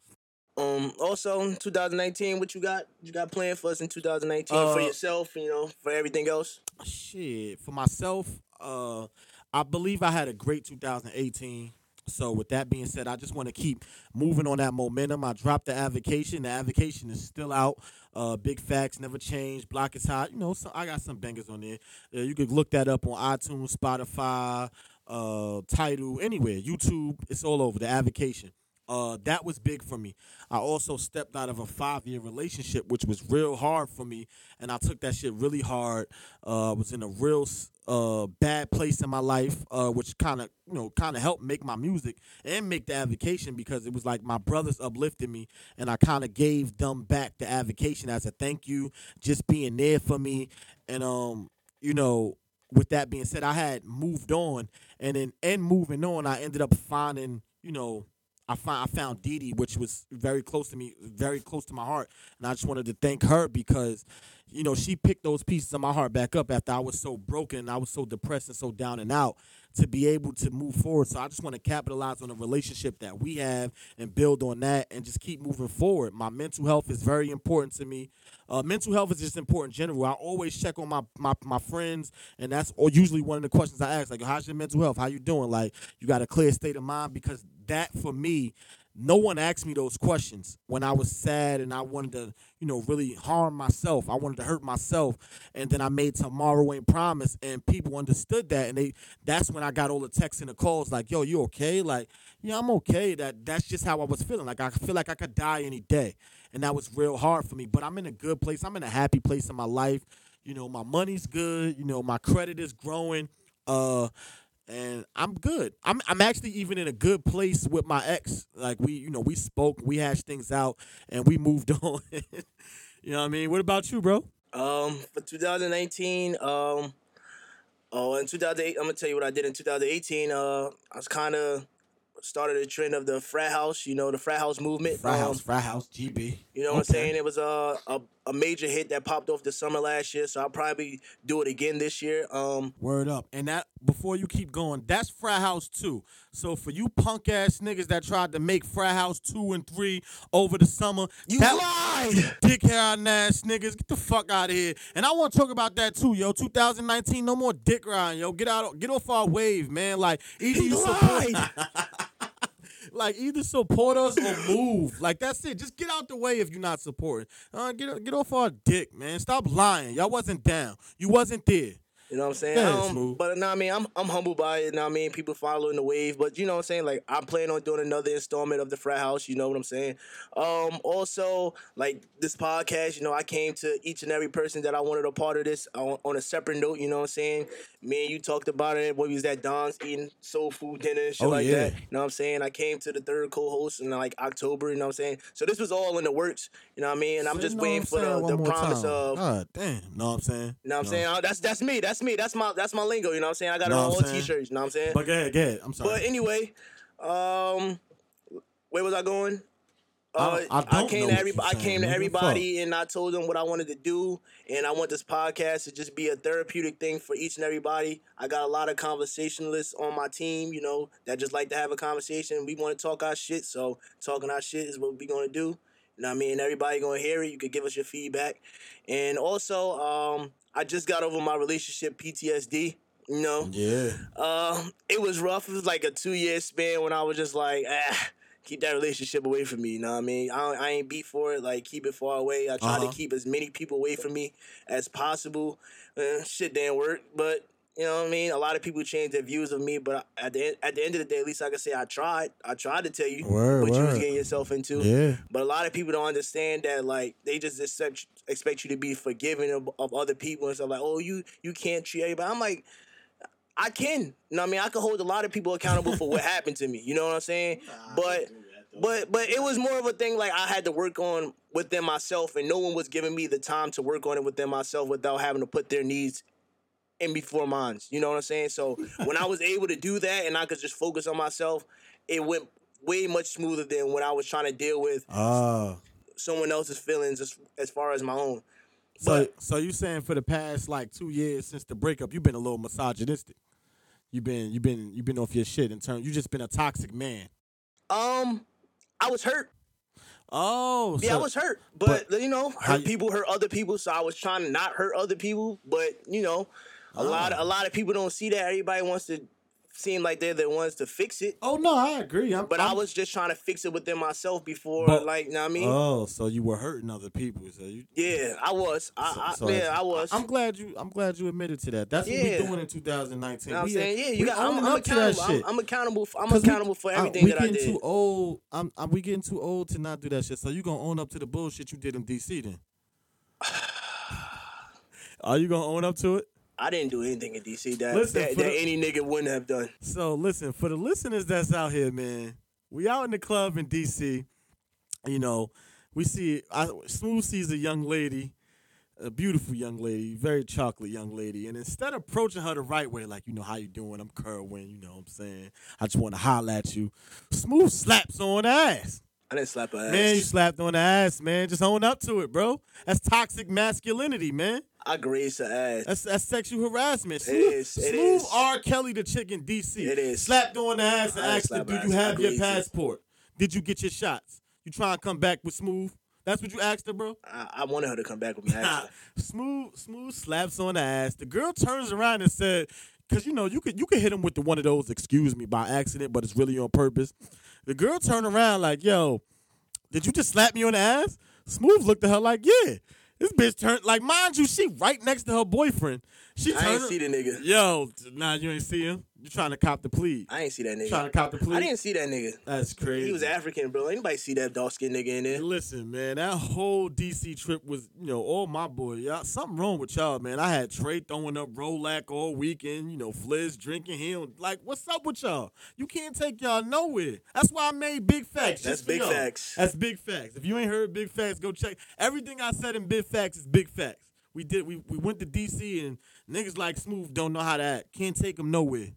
Um. Also, 2019, what you got? You got planned for us in 2019 for Uh, yourself? You know, for everything else. shit for myself. Uh, I believe I had a great 2018. So with that being said, I just want to keep moving on that momentum. I dropped the avocation. The avocation is still out. Uh, big facts never change. Block is hot. You know, so I got some bangers on there. Uh, you could look that up on iTunes, Spotify, uh, Tidal, anywhere, YouTube. It's all over. The avocation. Uh, that was big for me. I also stepped out of a five year relationship, which was real hard for me, and I took that shit really hard. Uh, I was in a real uh bad place in my life, uh, which kind of you know kind of helped make my music and make the avocation because it was like my brothers uplifted me, and I kind of gave them back the avocation as a thank you, just being there for me, and um, you know, with that being said, I had moved on, and then and moving on, I ended up finding, you know, I found I found Dee, which was very close to me, very close to my heart, and I just wanted to thank her because, you know, she picked those pieces of my heart back up after I was so broken, I was so depressed and so down and out, to be able to move forward. So I just want to capitalize on the relationship that we have and build on that, and just keep moving forward. My mental health is very important to me. Uh, mental health is just important in general. I always check on my, my my friends, and that's usually one of the questions I ask, like, "How's your mental health? How you doing? Like, you got a clear state of mind?" Because that for me, no one asked me those questions when I was sad and I wanted to, you know, really harm myself. I wanted to hurt myself, and then I made Tomorrow Ain't Promise, and people understood that, and they that's when I got all the texts and the calls like, "Yo, you okay?" Like, yeah, I'm okay. That that's just how I was feeling. Like I feel like I could die any day, and that was real hard for me. But I'm in a good place. I'm in a happy place in my life. You know, my money's good. You know, my credit is growing. Uh, and I'm good. I'm I'm actually even in a good place with my ex. Like we, you know, we spoke, we hashed things out, and we moved [laughs] on. you know what I mean? What about you, bro? Um, for 2019, um, oh, in 2008, I'm gonna tell you what I did in 2018. Uh, I was kind of started a trend of the frat house. You know, the frat house movement. Frat Um, house, frat house, GB. You know what I'm saying? It was a, a a major hit that popped off the summer last year, so I'll probably do it again this year. Um, Word up. And that before you keep going, that's Frat House 2. So for you punk ass niggas that tried to make Frat House 2 and 3 over the summer, You that lied! [laughs] Dick hair ass niggas, get the fuck out of here. And I want to talk about that too, yo. 2019, no more dick riding, yo. Get out, get off our wave, man. Like either He you support. [laughs] like either support us or move. Like that's it. Just get out the way if you're not supporting. Uh, get get off our dick, man. Stop lying. Y'all wasn't down. You wasn't there. You know what I'm saying? Um, but no, I mean, I'm I'm humbled by it. Now, I mean, people following the wave, but you know what I'm saying? Like, I plan on doing another installment of the Frat House. You know what I'm saying? Um, also, like this podcast, you know, I came to each and every person that I wanted a part of this on, on a separate note. You know what I'm saying? Me and you talked about it we was at Don's eating soul food dinner and shit Oh, like yeah. that. You know what I'm saying? I came to the third co-host in like October. You know what I'm saying? So this was all in the works. You know what I mean? And I'm Say just know waiting for I'm the, the promise time. of. God damn. You know what I'm saying? You know what I'm saying? Oh, That's that's me. That's me. That's my that's my lingo. You know what I'm saying? I got it on all t-shirts. You know what I'm saying? But go ahead, go ahead. I'm sorry. But anyway, um, where was I going? I- Uh, I don't came know to everybody. I came to everybody, and I told them what I wanted to do, and I want this podcast to just be a therapeutic thing for each and everybody. I got a lot of conversationalists on my team, you know, that just like to have a conversation. We want to talk our shit, so talking our shit is what we gonna do. You know what I mean? Everybody gonna hear it. You could give us your feedback, and also, um, I just got over my relationship PTSD. You know, yeah. uh, it was rough. It was like a two year span when I was just like, ah, keep that relationship away from me. You know what I mean? I, I ain't beat for it. Like, keep it far away. I try Uh-huh. to keep as many people away from me as possible. Uh, shit didn't work, but you know what I mean. A lot of people change their views of me, but at the end, at the end of the day, at least I can say I tried. I tried to tell you Word, what you was getting yourself into. Yeah. But a lot of people don't understand that like they just accept expect you to be forgiving of, of other people and stuff like, oh you you can't treat everybody. I'm like, I can. You know what I mean? I can hold a lot of people accountable for what happened to me. You know what I'm saying? but but but it was more of a thing like I had to work on within myself, and no one was giving me the time to work on it within myself without having to put their needs before mine. You know what I'm saying? So when I was able to do that and I could just focus on myself, it went way much smoother than when I was trying to deal with Oh. someone else's feelings as, as far as my own. So, so you saying for the past like two years since the breakup, you've been a little misogynistic. You've been, you've been, you've been off your shit in terms. You just been a toxic man. Um, I was hurt. Oh, Yeah, so- I was hurt, but, you know, hurt you- people hurt other people. So I was trying to not hurt other people, but you know, a lot Ah. a lot of people don't see that. Everybody wants to seem like they're the ones to fix it. Oh no, I agree. I'm, But i I'm- was just trying to fix it within myself before, But- like, you know what I mean? Oh, so you were hurting other people. So you. yeah, I was. I, so, I so yeah, I was. I'm glad you. I'm glad you admitted to that. That's what Yeah. we doing in 2019. You know what I'm saying? Yeah, you got. I'm, I'm up to that accountable. shit. I'm, I'm accountable. For, I'm 'Cause we- accountable for uh, everything we that I did. We getting too old. I'm, I'm. We getting too old to not do that shit. So you gonna own up to the bullshit you did in DC then? [sighs] Are you gonna own up to it? I didn't do anything in DC that Listen, that, that the- any nigga wouldn't have done. So listen, for the listeners that's out here, man, we out in the club in DC. You know, we see I, Smooth sees a young lady, a beautiful young lady, very chocolate young lady, and instead of approaching her the right way, like you know how you doing, I'm Kerwin, you know what I'm saying, I just want to holler at you. Smooth slaps on the ass. I didn't slap her ass. Man, you slapped on the ass, man. Just own up to it, bro. That's toxic masculinity, man. I grazed her ass. That's that's sexual harassment. It Smooth, is, it Smooth is. R. Kelly, the chick in DC. It is. Slapped on the ass and I asked her, "Do you have your it. passport? Did you get your shots? You try and come back with Smooth? That's what you asked her, bro." I, I wanted her to come back with me. [laughs] Smooth, smooth slaps on the ass. The girl turns around and said, "Cause you know you could you could hit him with the one of those excuse me by accident, but it's really on purpose." The girl turned around like, "Yo, did you just slap me on the ass?" Smooth looked at her like, "Yeah." This bitch turned like, mind you, she right next to her boyfriend. She I turned. ain't see the nigga. Yo, nah, you ain't see him. You trying to cop the plea? I ain't see that nigga. Trying to cop the plea? I didn't see that nigga. That's crazy. He was African, bro. Anybody see that dark skinned nigga in there? Listen, man, that whole DC trip was, you know, all my boy. Y'all, something wrong with y'all, man. I had Trey throwing up Rolac all weekend, you know, Fliz drinking him. Like, what's up with y'all? You can't take y'all nowhere. That's why I made big facts. That's big y'all. facts. That's big facts. If you ain't heard big facts, go check. Everything I said in big facts is big facts. We did. We, we went to DC and niggas like Smooth don't know how to act. Can't take them nowhere.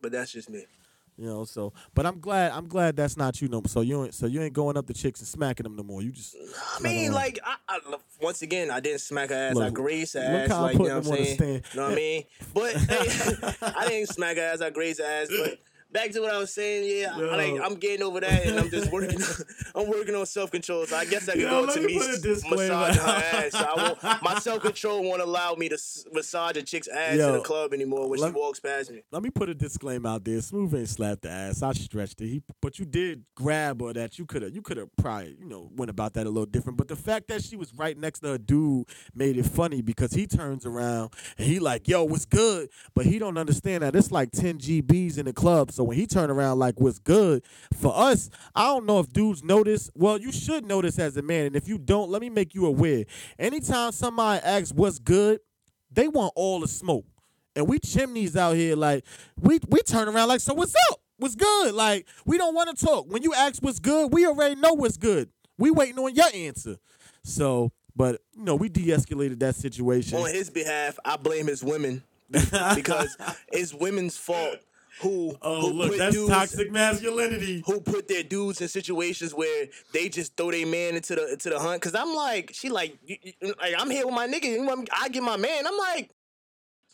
But that's just me. You know, so but I'm glad I'm glad that's not you no. So you ain't so you ain't going up to chicks and smacking them no more. You just I mean, like, I, I, once again, I didn't smack her ass. I Look, grazed her ass. I Like, you know what I'm saying? You know what I mean? But hey, [laughs] I didn't smack her ass. I grazed her ass. But back to what I was saying. Yeah, I, like I'm getting over that, and I'm just working. [laughs] I'm working on self control. So I guess I can Yo, go to me me put a disclaimer. massaging her ass. So I won't, [laughs] my self control won't allow me to s- massage a chick's ass Yo, in a club anymore when let- she walks past me. let me put a disclaimer out there. Smooth ain't slapped the ass. I stretched it. He, but you did grab her. That you could have. You could have probably you know went about that a little different. But the fact that she was right next to a dude made it funny because he turns around and he like, "Yo, what's good?" But he don't understand that it's like 10 GBs in the club. So when he turned around like, "What's good?" For us, I don't know if dudes notice. Well, you should notice as a man, and if you don't, let me make you aware. Anytime somebody asks, "What's good?" they want all the smoke. And we chimneys out here, like we we turn around like, so what's up? What's good? Like we don't want to talk. When you ask what's good, we already know what's good. We waiting on your answer. So, but you know, we de-escalated that situation. on his behalf, I blame his women [laughs] because it's women's fault who oh, who look, put that's dudes, toxic masculinity. who put their dudes in situations where they just throw their man into the into the hunt. Cause I'm like, she like, like I'm here with my nigga. You want me- I get my man. I'm like,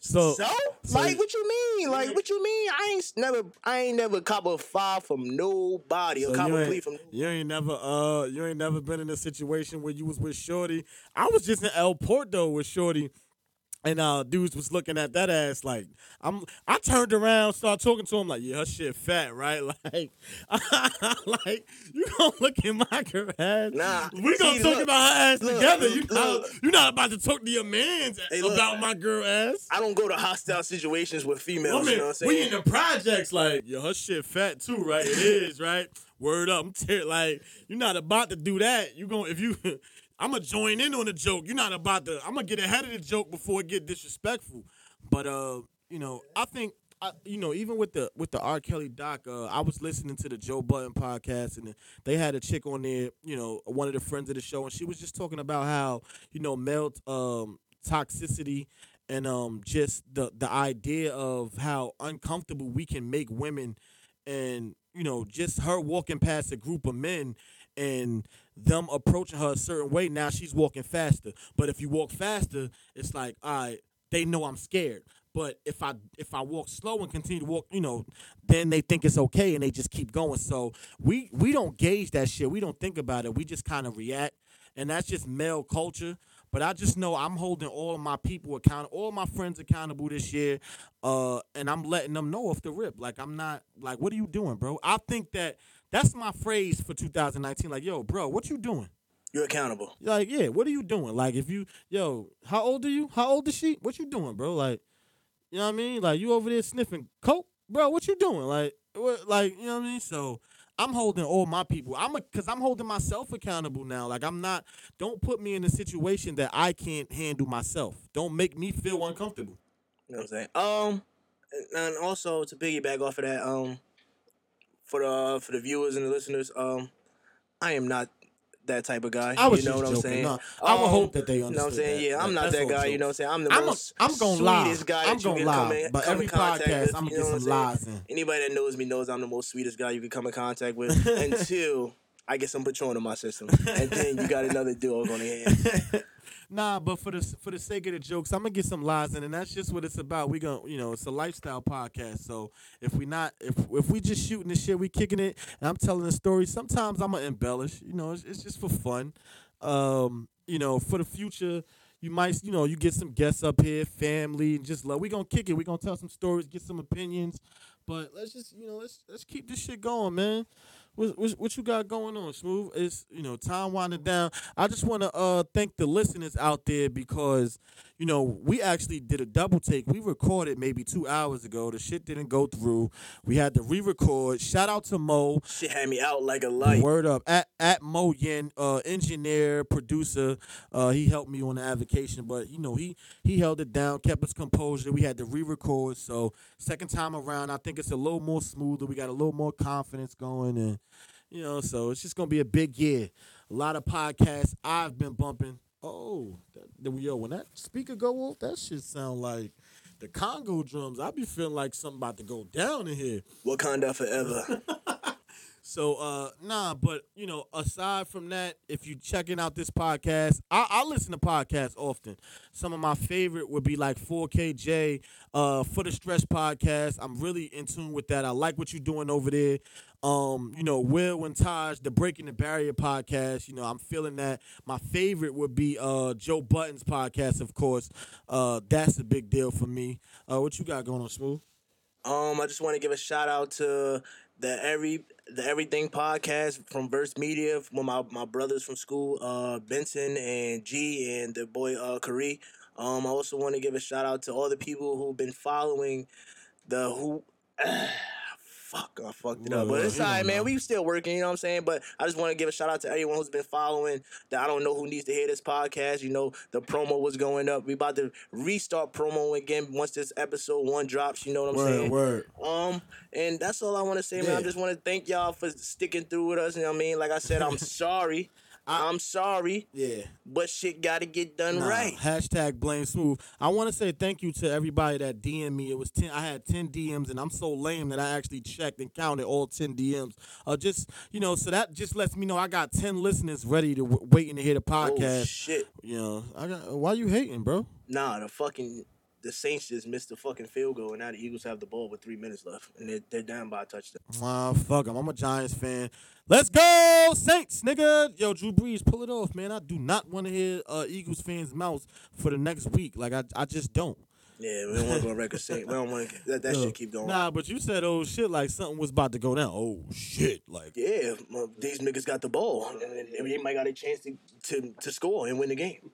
So, so, so- like, what you mean? Like, what you mean? I ain't never, I ain't never cop a five from nobody or so cop a plea from. you ain't never uh you ain't never been in a situation where you was with Shorty. I was just in El Porto with Shorty. And uh, dudes was looking at that ass like I'm. I turned around, started talking to him like, "Yeah, her shit fat, right?" [laughs] Like, [laughs] like you gonna look at my girl ass? Nah, we gonna see, talk look, about her ass look, together. You look, not, look. you not about to talk to your man's Hey, about my girl ass. I don't go to hostile situations with females. I you know what I'm saying? we in the projects like, yo, her shit fat too, right? It is, right? Word up, I'm ter- like, you're not about to do that. You gonna if you, [laughs] I'm gonna join in on the joke. You're not about to. I'm gonna get ahead of the joke before it get disrespectful. But uh, you know, I think I, you know, even with the with the R. Kelly doc, uh, I was listening to the Joe Budden podcast, and they had a chick on there, you know, one of the friends of the show, and she was just talking about how you know male um, toxicity and um, just the the idea of how uncomfortable we can make women, and you know, just her walking past a group of men and them approaching her a certain way. Now she's walking faster, but if you walk faster, it's like, all right, they know I'm scared. But if I if I walk slow and continue to walk, you know, then they think it's okay and they just keep going. So we we don't gauge that shit. We don't think about it. We just kind of react, and that's just male culture. But I just know I'm holding all of my people accountable, all my friends accountable this year, uh, and I'm letting them know off the rip. Like I'm not like, what are you doing, bro? I think that that's my phrase for 2019. Like, yo, bro, what you doing? You're accountable. Like, yeah, what are you doing? Like, if you, yo, how old are you? How old is she? What you doing, bro? Like, you know what I mean? Like, you over there sniffing coke, bro? What you doing? Like, what, like, you know what I mean? So. I'm holding all my people. I'm a, cause I'm holding myself accountable now. Like I'm not. Don't put me in a situation that I can't handle myself. Don't make me feel uncomfortable. You know what I'm saying? Um, and also to piggyback off of that, um, for the for the viewers and the listeners, um, I am not that type of guy. I was you know what I'm joking. saying? No, I would Um, hope that they understand. You know what I'm saying? that. Yeah, I'm That- not that guy. You know what I'm saying? I'm the I'm a- most I'm gonna lie. sweetest guy I'm gonna lie, in, but every podcast, I'ma you get some lies in. Anybody that knows me knows I'm the most sweetest guy you can come in contact with. [laughs] Until I get some Patron in my system, and then you got another dog on the [laughs] hand. Nah, but for the for the sake of the jokes, I'm gonna get some lies in, and that's just what it's about. We gonna, you know, it's a lifestyle podcast. So if we not, if if we just shooting this shit, we kicking it, and I'm telling a story. Sometimes I'm gonna embellish. You know, it's, it's just for fun. Um, you know, for the future, you might, you know, you get some guests up here, family, and just love. We gonna kick it. We gonna tell some stories, get some opinions. But let's just, you know, let's let's keep this shit going, man. What, what, you got going on, Smooth? It's you know time winding down. I just want to uh thank the listeners out there because you know we actually did a double take. We recorded maybe two hours ago. The shit didn't go through. We had to re-record. Shout out to Mo. Shit had me out like a light. Word up at at Mo Yin, uh, engineer, producer. Uh, he helped me on the avocation, but you know he he held it down, kept his composure. We had to re-record, so second time around, I think it's a little more smoother. We got a little more confidence going, and you know, so it's just gonna be a big year. A lot of podcasts I've been bumping. Oh, that, yo, when that speaker go off, that shit sound like the Congo drums. I be feeling like something about to go down in here. Wakanda forever. [laughs] So uh nah, but you know, aside from that, if you checking out this podcast, I, I listen to podcasts often. Some of my favorite would be like 4KJ, uh, for the Stretch podcast. I'm really in tune with that. I like what you're doing over there. Um, you know, Will and Taj, the Breaking the Barrier podcast. You know, I'm feeling that. My favorite would be uh Joe Budden's podcast, of course. Uh, that's a big deal for me. Uh, what you got going on, Smooth? Um, I just want to give a shout out to the every the everything podcast from Verse Media from my my brothers from school, uh, Benson and G and the boy uh Kari. Um, I also want to give a shout out to all the people who've been following the who. [sighs] Fuck, I fucked it up. But it's alright, man. We still working, you know what I'm saying? But I just want to give a shout out to everyone who's been following. That I don't know who needs to hear this podcast. You know, the promo was going up. We about to restart promo again once this episode one drops. You know what I'm saying? word. Um, and that's all I want to say, man. I just want to thank y'all for sticking through with us. You know what I mean? Like I said, I'm [laughs] sorry. I'm sorry, Yeah. but shit got to get done Nah, right. Hashtag blame smooth. I want to say thank you to everybody that DM me. It was ten. I had ten DMs, and I'm so lame that I actually checked and counted all ten DMs. Uh, just you know, so that just lets me know I got ten listeners ready to w- waiting to hear the podcast. Oh podcast. shit! you know, I got. Why you hating, bro? Nah, the fucking the Saints just missed the fucking field goal, and now the Eagles have the ball with three minutes left, and they're, they're down by a touchdown. Ah, fuck them. I'm a Giants fan. Let's go, Saints, nigga. Yo, Drew Brees, pull it off, man. I do not want to hear uh, Eagles fans' mouths for the next week. Like I, I just don't. Yeah, we don't want to go on record saying we don't want to let that Yo, shit keep going. Nah, but you said oh shit like something was about to go down. Oh shit, like Yeah, these niggas got the ball, and, they might got a chance to, to to score and win the game.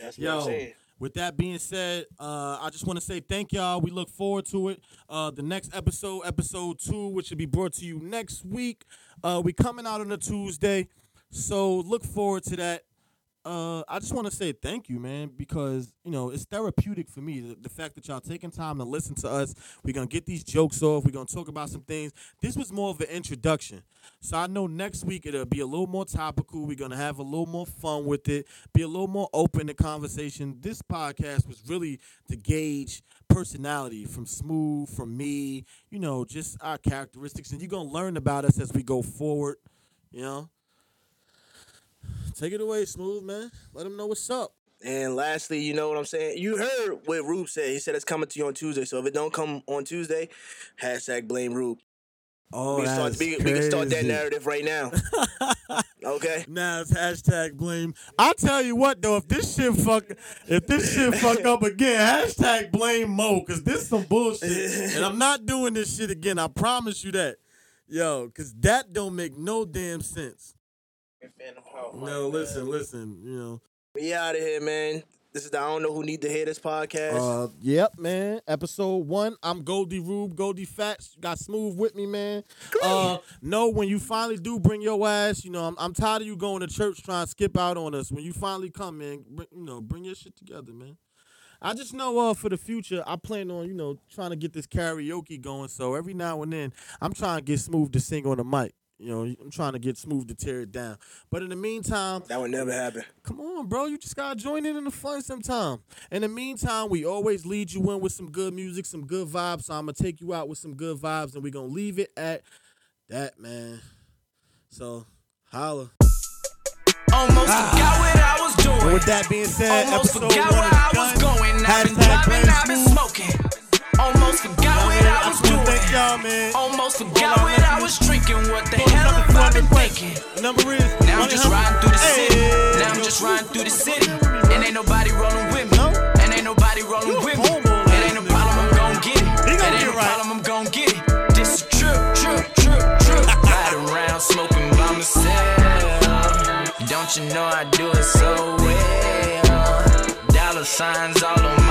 That's what I'm saying. With that being said, uh, I just want to say thank y'all. We look forward to it. Uh, the next episode, episode two, which will be brought to you next week. Uh, we coming out on a Tuesday, so look forward to that. Uh, I just want to say thank you, man, because you know it's therapeutic for me. The, the fact that y'all taking time to listen to us, we're gonna get these jokes off. We're gonna talk about some things. This was more of an introduction, so I know next week it'll be a little more topical. We're gonna have a little more fun with it, be a little more open to conversation. This podcast was really to gauge personality from Smooth, from me, you know, just our characteristics, and you're gonna learn about us as we go forward. You know. Take it away, Smooth, man. Let them know what's up. And lastly, you know what I'm saying? You heard what Rube said. He said it's coming to you on Tuesday. So if it don't come on Tuesday, hashtag blame Rube. Oh, we, can start, that's we, we can start that narrative right now. [laughs] okay? Now it's hashtag blame. I tell you what though, if this shit fuck, if this shit fuck up [laughs] again, hashtag blame Mo, cause this some bullshit, and I'm not [laughs] doing this shit again. I promise you that, yo, cause that don't make no damn sense. No, listen, listen, you know. We out of here, man. This is the I don't know who need to hear this podcast. Uh, yep, man. Episode one. I'm Goldie Rube, Goldie Fats. Got smooth with me, man. Uh, no, when you finally do bring your ass, you know, I'm, I'm tired of you going to church trying to skip out on us. When you finally come, man, bring, you know, bring your shit together, man. I just know uh, for the future, I plan on, you know, trying to get this karaoke going. So every now and then, I'm trying to get smooth to sing on the mic. You know, I'm trying to get smooth to tear it down. But in the meantime, that would never happen. Come on, bro. You just gotta join in in the fun sometime. In the meantime, we always lead you in with some good music, some good vibes. So I'm gonna take you out with some good vibes, and we're gonna leave it at that, man. So holla. Almost ah. forgot what I was doing. And with that being said, Almost episode forgot one where is I was done. going. I've been Hashtag driving, I've been smoking. Almost forgot what I was doing. Thank y'all, man. Almost forgot what I was drinking. What the hell have I been thinking? Number is. Now I'm just riding through the city. Now I'm just riding through the city. And ain't nobody rolling with me. And ain't nobody rolling with me. It ain't no problem, I'm gon' get it. It ain't right. problem, I'm gon' get it. This is trip, trip, trip, trip. [laughs] Riding around smoking by myself. Don't you know I do it so well? Dollar signs all on.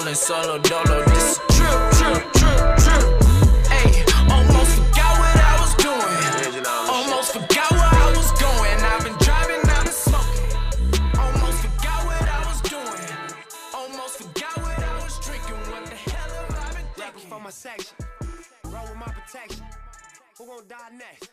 Rolling solo dolo, this is trip, trip, trip, trip. Hey, almost forgot what I was doing. Almost forgot where I was going. I've been driving, I've been smoking. Almost forgot what I was doing. Almost forgot what I was drinking. What the hell have I been Rapping thinking? for my section. Roll with my protection. Who gon' die next?